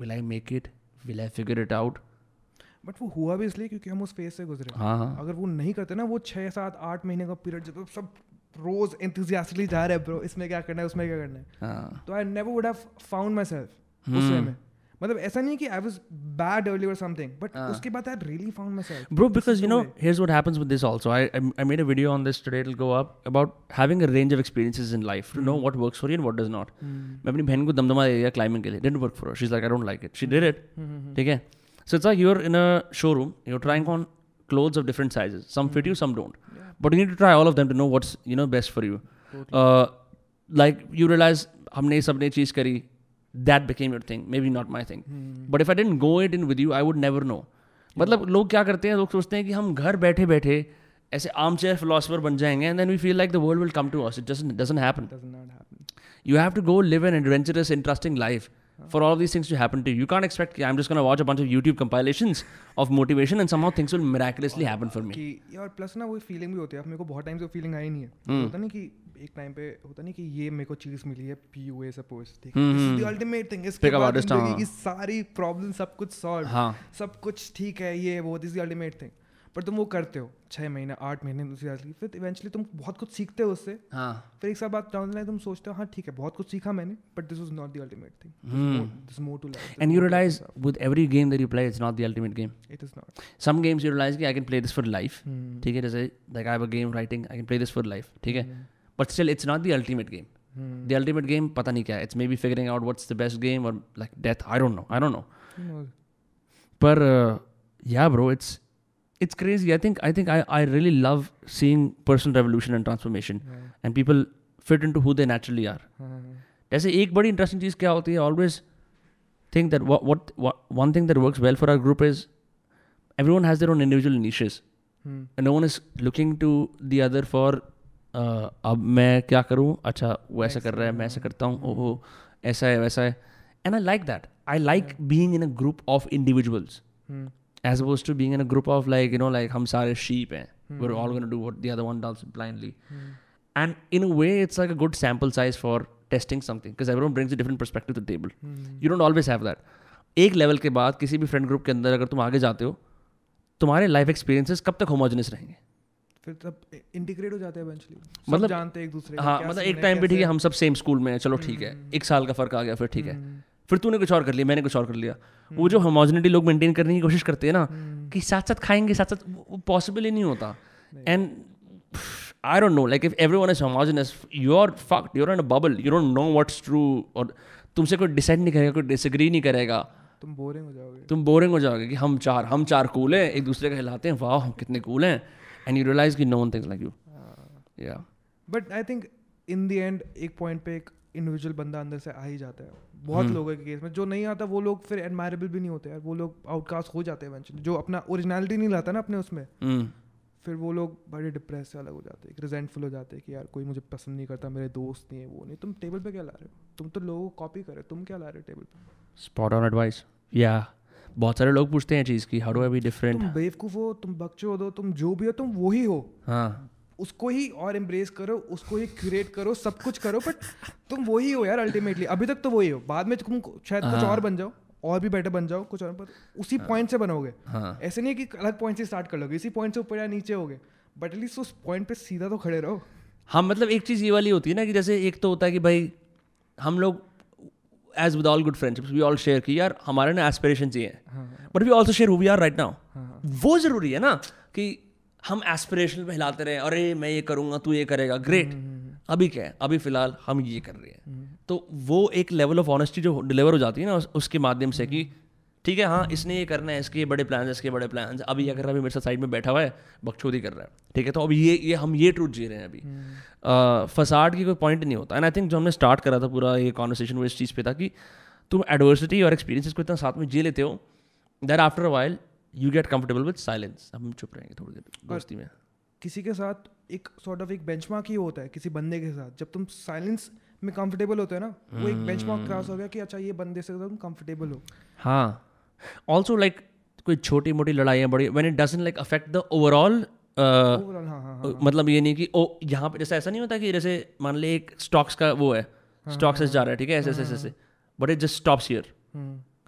will I make it will I figure it out but वो हुआ भी इसलिए क्योंकि हम उस phase से गुजरे। हाँ अगर वो नहीं करते ना वो छः सात आठ महीने का पीरियड जब सब रोज एंथुजियास्टिकली जा रहे ब्रो इसमें क्या करना है उसमें क्या करना है। तो I never would found myself मतलब ऐसा नहीं कि I was bad earlier something but उसके बाद I really found myself bro because you know here's what happens with this also I I made a video on this today it will go up about having a range of experiences in life to know what works for you and what does not मैं अपनी बहन को दमदमा दे दिया climbing के लिए didn't work for she is like I don't like it she did it ठीक है? So it's like you are in a showroom you are trying on clothes of different sizes. Some fit you, some don't. But you need to try all of them to know what's you know best for you. Uh, like you realize हमने सबने चीज़ करी. That became your thing. Maybe not my thing. But if I didn't go it in with you, I would never know. मतलब लोग क्या करते हैं लोग सोचते हैं कि हम घर बैठे बैठे ऐसे आर्म चेयर फिलोसफर बन जाएंगे and then we feel like the world will come to us it doesn't doesn't happen does not happen you have to go live an adventurous interesting life for all of these things to happen to you you can't expect i'm just going to watch a bunch of youtube compilations of motivation and somehow things will miraculously happen for me कि और plus ना वो feeling भी होती है मेरे को बहुत टाइम से फीलिंग आई नहीं है हम्म। होता नहीं कि एक टाइम पे होता नहीं कि ये मेरे को चीज़ मिली है पीयूए सपोज़ ठीक है द अल्टीमेट थिंग इसके हम्म, बाद ज़िंदगी हाँ। की सारी प्रॉब्लम सब कुछ सॉल्व हाँ सब कुछ ठीक है ये वो दिस इज़ अल्टीमेट थिंग पर तुम वो करते हो छः महीने आठ महीने फिर इवेंचुअली तुम बहुत कुछ सीखते हो उससे। हाँ। फिर एक साल बाद डाउन लाइन तुम सोचते हो हाँ ठीक है बहुत कुछ सीखा मैंने but this is not the thing and you realise with every game that you play it's not the game it is not some games you realise कि I can play this for life ठीक है जैसे like I have game writing I can play this for life ठीक है? But still it's not the ultimate game the ultimate game पता नहीं क्या it's maybe figuring out what's the best game और like death I don't know I don't know पर या bro it's it's crazy. I think I think I, I really love seeing personal revolution and transformation Yeah. and people fit into who they naturally are. हाँ, जैसे एक बड़ी interesting चीज़ क्या होती है always think that what one thing that works well for our group is everyone has their own individual niches hmm, and no one is looking to the other for uh, अब मैं क्या करूँ अच्छा वो ऐसा कर रहा है मैं ऐसा करता हूँ ओहो ऐसा है वैसा है and I like that I like being in a group of individuals As opposed to being group of like you know like हम सारे शीप हैं. We're all do what the one dolls blindly and in way it's like a good sample size for testing something because everyone brings different perspective to table you don't always have that एक level के बाद किसी भी friend group के अंदर अगर तुम आगे जाते हो तुम्हारे लाइफ एक्सपीरियंसेस कब तक होमोजनस रहेंगे? फिर तब इंटीग्रेट हो जाते हैं मतलब मतलब जानते एक दूसरे हाँ, मतलब एक टाइम पे ठीक है हम सब सेम स्कूल में हैं चलो ठीक है। hmm. एक साल का फ़र्क आ गया फिर ठीक है। hmm. फिर तूने कुछ और कर लिया मैंने कुछ और कर लिया। वो जो होमोजिनिटी लोग मेंटेन करने की कोशिश करते हैं ना कि साथ साथ खाएँगे साथ साथ वो पॉसिबल ही नहीं होता। And I don't know like if everyone is homogeneous you are fucked you are in a bubble you don't know what's true और तुमसे कोई डिसाइड नहीं करेगा कोई डिसएग्री नहीं करेगा। तुम बोरिंग हो जाओगे। तुम बोरिंग हो जाओगे कि हम चार हम चार कूल हैं एक दूसरे का हिलाते हैं वाह हम कितने कूल हैं। एंड यू रियलाइज़ कि no one thinks like you या but I think in the end एक पॉइंट पे एक इंडिविजुअल बंदा अंदर से आ ही जाता है। बहुत हम्म। लोगों के केस में जो नहीं आता वो लोग फिर एडमायरेबल भी नहीं होते यार। वो लोग आउटकास्ट हो जाते हैं जो अपना ओरिजिनलिटी नहीं लाता ना अपने उसमें फिर वो लोग बड़े डिप्रेस से अलग हो जाते हैं रिजेंटफुल हो जाते हैं कि यार कोई मुझे पसंद नहीं करता मेरे दोस्त नहीं है वो नहीं। तुम टेबल पे क्या ला रहे हो? तुम तो लोगों को कॉपी कर रहे हो। तुम क्या ला रहे हो टेबल पे? स्पॉट ऑन एडवाइस या बहुत सारे लोग पूछते हैं चीज़ की how do I be different तुम बेवकूफ़ हो तुम बच्चो हो तुम जो भी हो तुम वही हो। हाँ। उसको ही और एम्ब्रेस करो उसको ही क्रिएट करो सब कुछ करो बट तुम वही हो यार अल्टीमेटली अभी तक तो वही हो। बाद में तुम शायद कुछ और बन जाओ और भी बेटर बन जाओ कुछ और पर उसी पॉइंट से बनोगे। हाँ। ऐसे नहीं है कि अलग पॉइंट से स्टार्ट कर लोगे इसी पॉइंट से ऊपर या नीचे होगे बट एटलीस्ट उस पॉइंट पे सीधा तो खड़े रहो। हाँ मतलब एक चीज़ ये वाली होती है ना कि जैसे एक तो होता है कि भाई हम लोग as with all good friendships we all share की यार हमारे ना एस्पिरेशन ये हाँ। But we also share who we are right now हाँ। वो ज़रूरी है ना कि हम एस्पिरेशन में हिलाते रहे अरे मैं ये करूँगा तू ये करेगा. ग्रेट अभी क्या है? अभी फ़िलहाल हम ये कर रहे हैं। तो वो एक लेवल ऑफ़ ऑनेस्टी जो डिलीवर हो जाती है ना उसके माध्यम से कि ठीक है हाँ इसने ये करना है इसके ये बड़े प्लान इसके बड़े प्लान अभी क्या कर रहा है अभी मेरे साथ साइड में बैठा हुआ है बकचोदी कर रहा है। ठीक है तो अब ये ये हम ये ट्रूथ जी रहे हैं अभी। फसाड की कोई पॉइंट नहीं होता। एंड आई थिंक जो हमने स्टार्ट करा था पूरा ये कॉन्वर्सेशन वो इस चीज़ पे था कि तुम एडवर्सिटी और एक्सपीरियंसेस को इतना साथ में जी लेते हो that after a while you get comfortable with silence हम चुप रहेंगे थोड़ी देर दोस्ती में। किसी के साथ एक सॉर्ट ऑफ़ एक बेंचमार्क ही होता है किसी बंदे के साथ। जब तुम साइलेंस में कंफर्टेबल होते हो ना वो एक बेंचमार्क क्रॉस हो गया कि अच्छा ये बंदे से तुम कंफर्टेबल हो। हाँ। ऑल्सो लाइक कोई छोटी मोटी लड़ाइयाँ बड़ी when it doesn't like affect the overall Overall, हाँ हाँ हाँ मतलब ये नहीं कि ओ यहाँ पे जैसे ऐसा नहीं होता कि जैसे मान ले एक स्टॉक्स का वो है स्टॉक्स जा रहा है ठीक है? ऐसे ऐसे ऐसे but it just stops here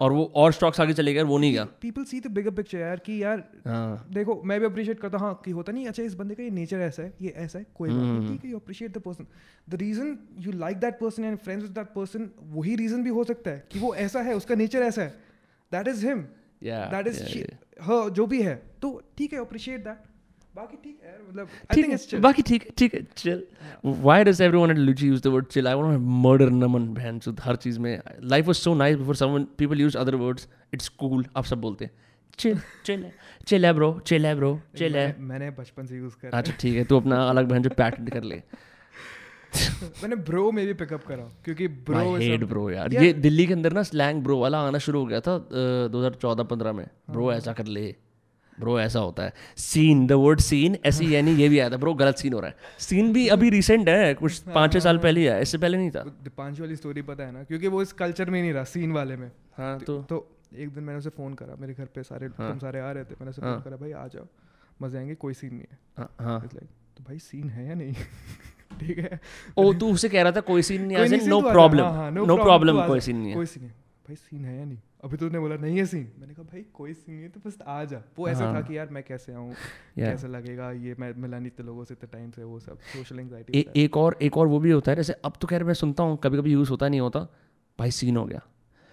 और वो और स्टॉक्स आगे चले गए वो नहीं गया। People see the bigger picture यार कि यार हाँ। देखो मैं भी अप्रिशिएट करता हूँ। हाँ कि होता नहीं अच्छा इस बंदे का ये नेचर ऐसा है ये ऐसा है कोई बात नहीं। ठीक है you appreciate the person the reason you like that person and friends with that person वही रीजन भी हो सकता है कि वो ऐसा है उसका नेचर ऐसा है। That is him that is yeah, yeah. हाँ जो भी है। तो ठीक है अप्रिशिएट दैट बाकी ठीक है मतलब आई ठीक थिंक इट्स है बाकी ठीक है ठीक है chill why does everyone at Luche use the word chill I want to murder Naman बहन सुध हर चीज़ में. Life was so nice before someone people use other words it's cool आप सब बोलते हैं. चिल चिल चिल है ब्रो चिल है ब्रो चिल है. मैंने बचपन से यूज़ करा अच्छा ठीक है. तू अपना अलग बहन जो पैटेंट कर ले. मैंने ब्रो में भी पिकअप करा क्योंकि ब्रो आई हेट ब्रो यार. ये दिल्ली के अंदर ना स्लैंग ब्रो वाला आना शुरू हो गया था दो हज़ार चौदह पंद्रह में. ब्रो ऐसा कर ले. ब्रो ऐसा होता है। सीन द वर्ड सीन ऐसी यानी ये भी आया था। ब्रो गलत सीन हो रहा है। सीन भी अभी रिसेंट है कुछ पाँच छः साल पहले ही है इससे पहले नहीं था। दीपांशु वाली स्टोरी पता है ना? क्योंकि वो इस कल्चर में नहीं रहा सीन वाले में। हाँ तो तो। एक दिन मैंने उसे फ़ोन करा। मेरे घर पे सारे हाँ। तुम सारे आ रहे थे। मैंने उसे फ़ोन करा भाई आ जाओ। मज़े आएँगे कोई सीन नहीं है। हाँ, हाँ। तो भाई सीन है या नहीं? ठीक है। ओ तू उसे कह रहा था कोई सीन नहीं नो तू। प्रॉब्लम हाँ, हाँ, नो प्रॉब्लम कोई सीन नहीं है। कोई सीन नहीं भाई सीन है या नहीं? अभी तूने बोला नहीं है सीन मैंने कहा भाई कोई सीन नहीं है तो बस आ जा। वो ऐसा था हाँ। कि यार मैं कैसे आऊँ? Yeah. कैसे लगेगा? ये मैं मिला नहीं इतने लोगों से इतने टाइम से वो सब सोशल एंग्जाइटी एक और एक और वो भी होता है जैसे अब तो खैर मैं सुनता हूँ कभी कभी यूज़ होता नहीं होता भाई सीन हो गया।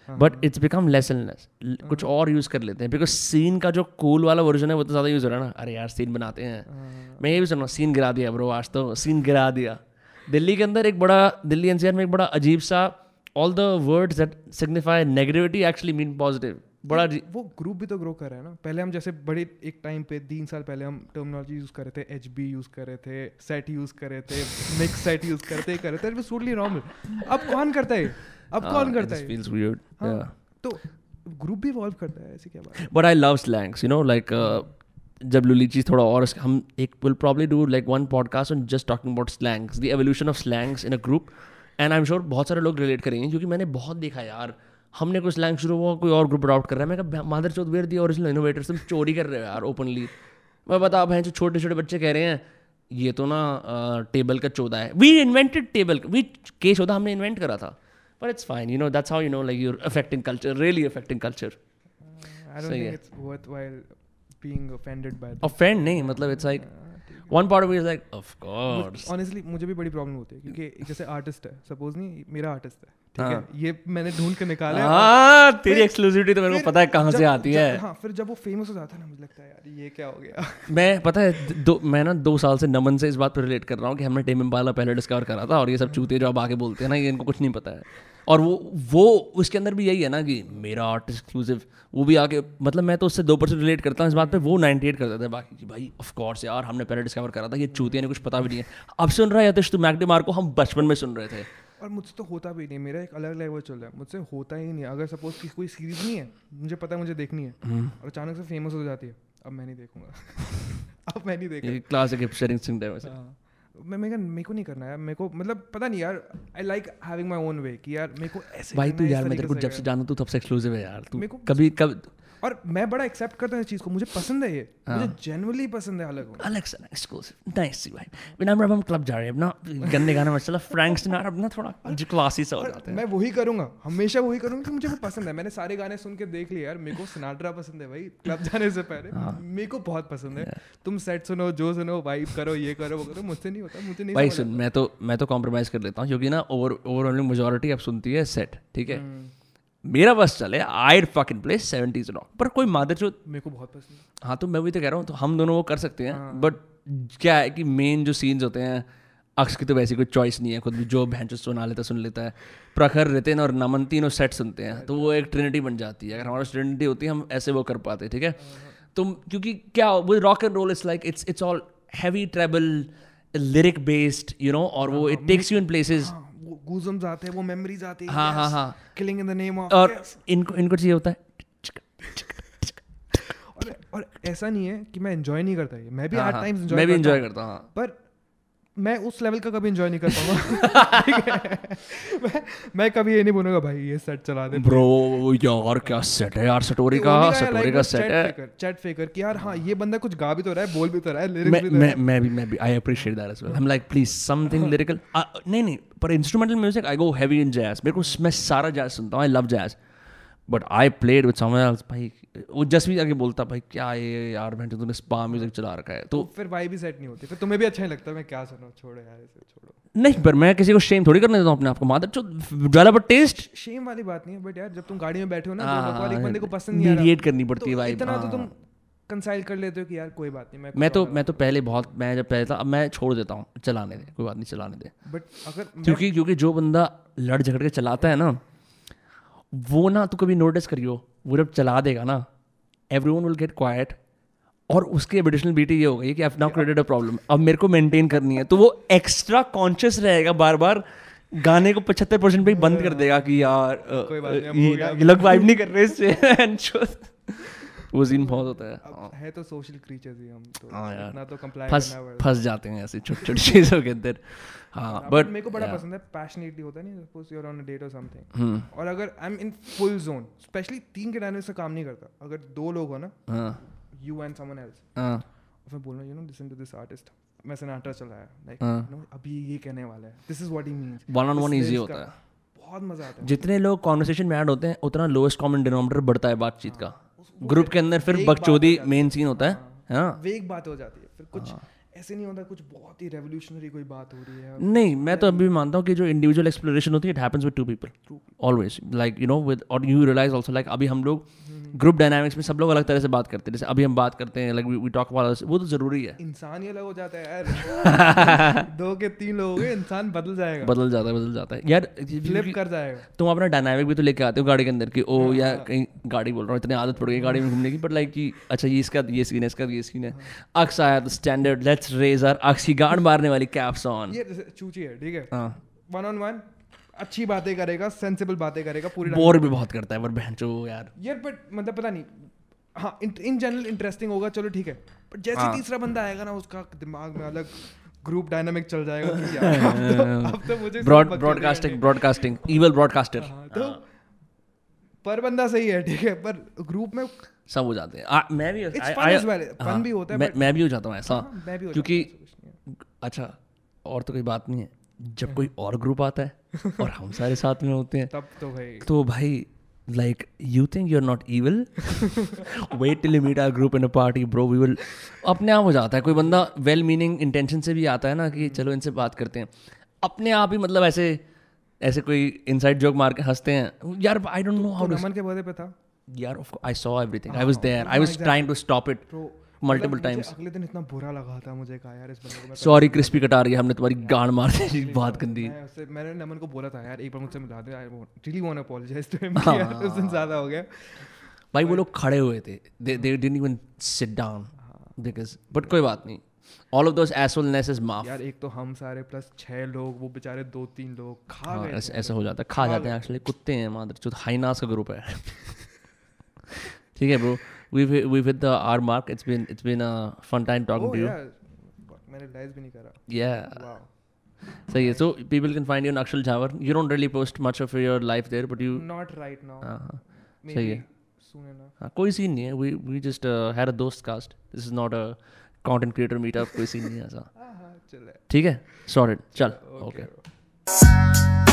हाँ, but it's become less and less कुछ और यूज़ कर लेते हैं बिकॉज़ सीन का जो कूल वाला वर्जन है वो तो ज़्यादा यूज़ हो रहा है ना। अरे यार सीन बनाते हैं। हाँ। मैं ये भी सुन रहा हूँ सीन गिरा दिया ब्रो आज तो सीन गिरा दिया। दिल्ली के अंदर एक बड़ा दिल्ली एनसीआर में एक बड़ा अजीब सा all the words that signify negativity actually mean positive बड़ा जी- वो ग्रुप भी तो ग्रो कर रहा है ना। पहले हम जैसे बड़े एक टाइम पे तीन साल पहले हम टर्मिनोलॉजी यूज़ कर रहे थे एच बी यूज़ कर रहे थे सेट यूज़ कर रहे थे मिक्स सेट यूज़ कर रहे थे ये कर रहे थे टोटली नॉर्मल अब कौन करता है? अब हाँ, कौन it करता just है? feels weird हाँ, yeah. तो ग्रुप भी इवॉल्व करता है ऐसी क्या बात है? But I love slangs you know like uh, जब लुलीची थोड़ा और हम एक will probably do like one podcast on just talking about slangs the evolution of slangs in a group and I am sure बहुत सारे लोग रिलेट करेंगे क्योंकि मैंने बहुत देखा यार। हमने कोई स्लैंग शुरू हुआ कोई और ग्रुप अडॉप्ट कर रहा है। मैं कहा मादर चौथ वेयर दी ओरिजिनल इनोवेटर्स तुम चोरी कर रहे हो यार ओपनली मैं बता हैं जो छोटे छोटे बच्चे कह रहे हैं ये तो ना टेबल का चौदह है। वी इन्वेंटेड टेबल वी के चौदह हमने इन्वेंट करा था। But it's fine you know that's how you know like you're affecting culture really affecting culture सही है। ऑफेंड नहीं मतलब it's like one part of me is like of course honestly मुझे भी बड़ी प्रॉब्लम होती है क्योंकि जैसे आर्टिस्ट है सपोज़ नहीं मेरा आर्टिस्ट है ठीक हाँ। है। ये मैंने ढूंढ के निकाला है हाँ तेरी एक्सक्लूसिविटी तो मेरे को पता है कहाँ से आती है। हाँ फिर जब वो फ़ेमस हो जाता है ना मुझे लगता है यार ये क्या हो गया? मैं पता है दो मैं ना दो साल से नमन से इस बात पर रिलेट कर रहा हूँ कि हमने टेम इम्पाला पहले डिस्कवर करा था और ये सब चूते जो अब आके बोलते हैं ना ये इनको कुछ नहीं पता है। और वो वो उसके अंदर भी यही है ना कि मेरा आर्ट एक्सक्लूसिव वो भी आके मतलब मैं तो उससे दो परसेंट रिलेट करता हूँ इस बात पे वो 98 करते थे बाकी कि भाई ऑफ़ कोर्स यार हमने पहले डिस्कवर करा था ये चूतिया ने कुछ पता भी नहीं है। अब सुन रहा है यतिश तू मैकडे मार को हम बचपन में सुन रहे थे। और मुझसे तो होता भी नहीं मेरा एक अलग लेवल चल रहा है। मुझसे होता ही नहीं अगर सपोज़ की कोई सीरीज़ नहीं है मुझे पता है मुझे देखनी है हम्म। और अचानक से फ़ेमस हो जाती है अब मैं नहीं देखूँगा। अब मैं नहीं देखूँगा। क्लासिक हाँ। मैं मेरे को मेरे को नहीं करना है मेरे को मतलब पता नहीं यार I like having my own way कि यार मेरे को ऐसे भाई तू यार मैं तेरे को जब से से जानू तू तब से एक्सक्लूसिव है यार तू मेरे को- कभी कब और मैं बड़ा एक्सेप्ट करता हूँ इस चीज़ को। मुझे पसंद है ये। हाँ। मुझे जेनुअली पसंद है अलग होना Alexa exclusive nice भाई। विनम्र अब हम क्लब जा रहे हैं। अब ना गंदे गाने में चला। फ्रैंक सिनारा अब ना थोड़ा जो क्लासी सा हो जाते हैं। मैं वही करूँगा। हमेशा वही करूँगा कि मुझे वो पसंद है। मैंने सारे गाने सुन के देख लिए यार। मेरे को सिनाट्रा पसंद है भाई। क्लब जाने से पहले। हाँ। मेरे को बहुत पसंद है। तुम सेट सुनो जो सुनो वाइब करो ये करो वो करो। मुझसे नहीं होता। मुझे नहीं भाई सुन मैं तो मैं तो कॉम्प्रोमाइज कर लेता हूँ। क्योंकि ना ओवर ओवरऑलिंग मेजोरिटी अब सुनती है सेट ठीक है? हम्म, मेरा बस चले I fucking play seventies rock पर कोई मादर चो मेरे को बहुत पसंद है। हाँ तो मैं वही तो कह रहा हूँ तो हम दोनों वो कर सकते हैं हाँ। बट क्या है कि मेन जो सीन्स होते हैं अक्स की तो वैसी कोई चॉइस नहीं है खुद भी जो भैंस सुना लेता सुन लेता है। प्रखर रितिन और नमन तीनों सेट सुनते हैं तो वो एक ट्रिनिटी बन जाती है। अगर हमारा ट्रिनिटी होती है हम ऐसे वो कर पाते ठीक है? तुम क्योंकि क्या वो rock and roll is like it's it's all heavy treble lyric based you know और वो it takes you in places हाँ। वो गूजम्स आते हैं वो मेमोरीज आती है हाँ, हाँ, हाँ। Killing in the name of और इनको इनको चाहिए होता है और और ऐसा नहीं है कि मैं एंजॉय नहीं करता ये मैं भी हाँ, एट हाँ, टाइम्स मैं भी एंजॉय करता हूँ हाँ। पर मैं उस लेवल का कभी एंजॉय नहीं कर पाऊँगा। मैं मैं कभी ये नहीं बोलूँगा भाई ये सेट चला दे ब्रो यार क्या सेट है यार? सटोरी का सटोरी का सेट है। चैट फेकर कि यार हाँ ये बंदा कुछ गा भी तो रहा है बोल भी तो रहा है लिरिक्स भी तो मैं मैं भी मैं भी I appreciate that as well I am like please something lyrical नहीं नहीं पर instrumental music I go heavy in jazz मेरे को मैं सारा जैज सुनता हूँ I love jazz but I played with someone else भाई वो जस्ट भी आके बोलता भाई क्या ये यार? मैं तूने स्पा म्यूज़िक चला रखा है। तो तो फिर वाई भी सेट नहीं होती। फिर तुम्हें भी अच्छा नहीं लगता मैं क्या सुनूं? छोड़ो यार इसे छोड़ो। नहीं पर मैं किसी को शेम थोड़ी करने देता हूँ अपने आप को मादर चो डेवलप टेस्ट शेम वाली बात नहीं है बट यार जब तुम गाड़ी में बैठे हो ना हाँ, दो एक हाँ, बंदे को पसंद नहीं आ रहा। करनी पड़ती है तो इतना तो हाँ। तुम कंसाइल कर लेते हो कि यार कोई बात नहीं मैं मैं तो मैं तो पहले बहुत मैं जब पहले था अब मैं छोड़ देता हूँ चलाने दे कोई बात नहीं चलाने दे। बट अगर क्योंकि क्योंकि जो बंदा लड़ झगड़ के चलाता है ना वो ना तो कभी नोटिस करियो वो जब चला देगा ना every one will get quiet और उसकी एडिशनल बीटी ये हो गई कि I now created a problem अब मेरे को मेंटेन करनी है। तो वो एक्स्ट्रा कॉन्शियस रहेगा बार बार गाने को पचहत्तर परसेंट पे बंद कर देगा कि यार लग। ये लोग वाइब नहीं कर रहे इससे। वो सीन बहुत होता है। अब है। तो सोशल क्रीचर्स ही हम तो हाँ यार। इतना तो कंप्लाई फंस फंस जाते हैं ऐसी छोटी छोटी चीज़ों के अंदर। हाँ हाँ, बट मेरे को बड़ा पसंद है पैशनेटली होता नहीं suppose you are on a date और समथिंग और अगर I am in full zone specially तीन के डायनामिक्स से काम नहीं करता। अगर दो लोग हो ना हाँ। यू एंड समवन एल्स हाँ। मैं बोलना you know listen to this artist मैं सिनाट्रा चलाया लाइक हाँ। नो अभी ये कहने वाला है। This is what he means one on one easy होता है। बहुत मज़ा आता है। जितने लोग कॉन्वर्सेशन में ऐड होते हैं उतना लोएस्ट कॉमन डिनोमिनेटर बढ़ता है बातचीत का। उस- वो ग्रुप के अंदर फिर बगचौदी बकचोदी मेन सीन होता है। हाँ। वेग बात हो जाती है। फिर कुछ ऐसे नहीं होता कुछ बहुत ही रेवोल्यूशनरी कोई बात हो रही है। नहीं मैं तो अभी भी मानता हूँ कि जो इंडिविजुअल एक्सप्लोरेशन होती है it happens with two people always like you know with और यू रियलाइज़ ऑल्सो लाइक अभी हम लोग ग्रुप डायनामिक्स में सब लोग अलग तरह से बात करते हैं। जैसे अभी हम बात करते हैं लाइक वी टॉक अबाउट वो तो ज़रूरी है। इंसान ही अलग हो जाता है यार। दो के तीन लोग इंसान बदल जाएगा। बदल जाता है बदल जाता है। यार फ्लिप कर जाएगा। तुम अपना डायनामिक भी तो लेके आते हो गाड़ी के अंदर की ओ या कहीं गाड़ी बोल रहा हूँ इतनी आदत पड़ गई गाड़ी में घूमने की बट लाइक कि अच्छा ये इसका ये सीन है इसका ये सीन है। अक्स आया तो स्टैंडर्ड लेट्स रेज आर अक्स गांड मारने वाली कैप्स ऑन ये चूची है ठीक है? हाँ। वन ऑन वन अच्छी बातें करेगा सेंसिबल बातें करेगा पूरी बोर भी बहुत करता है पर बहन चो यार। यार बट मतलब पता नहीं हाँ इन जनरल इंटरेस्टिंग होगा चलो ठीक है। बट जैसे हाँ। तीसरा बंदा आएगा ना उसका दिमाग में अलग ग्रुप डायनामिक चल जाएगा कि यार अब तो, अब तो मुझे broad broadcasting broadcasting evil broadcaster तो पर बंदा सही है ठीक है पर ग्रुप में सब हो जाते हैं। आ, मैं भी It's I- I- well. हाँ, भी होता है, मैं, मैं भी हो जाता हूँ ऐसा। हाँ, क्योंकि। अच्छा और तो कोई बात नहीं है। जब कोई और ग्रुप आता है और हम सारे साथ में होते हैं तब तो भाई। तो भाई like you think you are not evil wait meet our group in a party bro we will अपने आप हो जाता है। कोई बंदा वेल मीनिंग इंटेंशन से भी आता है ना कि चलो इनसे बात करते हैं। अपने आप ही मतलब ऐसे ऐसे कोई इनसाइड जोक मार के हँसते हैं। यार I don't know how Naman के बर्थडे पे था। यार I saw everything I was there I was trying to stop it multiple times अगले दिन इतना बुरा लगा था मुझे कहा यार इस बंदे को मैं सॉरी क्रिस्पी कटा रही है हमने तुम्हारी गांड मार दी बात गंदी। उससे मैंने नमन को बोला था यार एक बार मुझसे मिला दे I really want to apologise to him हाँ, यार उस दिन ज़्यादा हो गया। भाई वो लोग खड़े हुए थे। They they didn't even sit down because but कोई बात नहीं। All of those assholeness is माफ़ यार एक तो हम सारे प्लस छह लोग वो बेचारे दो तीन लोग खा हाँ गए ऐसा हो जाता है। खा जाते हैं एक्चुअली कुत्ते हैं मादर जो हाइनास का ग्रुप है। ठीक है bro we we with the are mark it's been it's been a fun time talking Oh, to you yeah. मैंने रियलाइज़ भी नहीं करा। या वाओ सही है. So people can find you in Akshal Jhavar you don't really post much of your life there but you not right now हाँ हाँ सही है. सून एनफ हाँ कोई सीन नहीं है. We we just had a दोस्त cast this is not a content creator meetup कोई सीन नहीं है ऐसा. हाँ हाँ. चल ठीक है? सॉर्टेड चल. Okay okay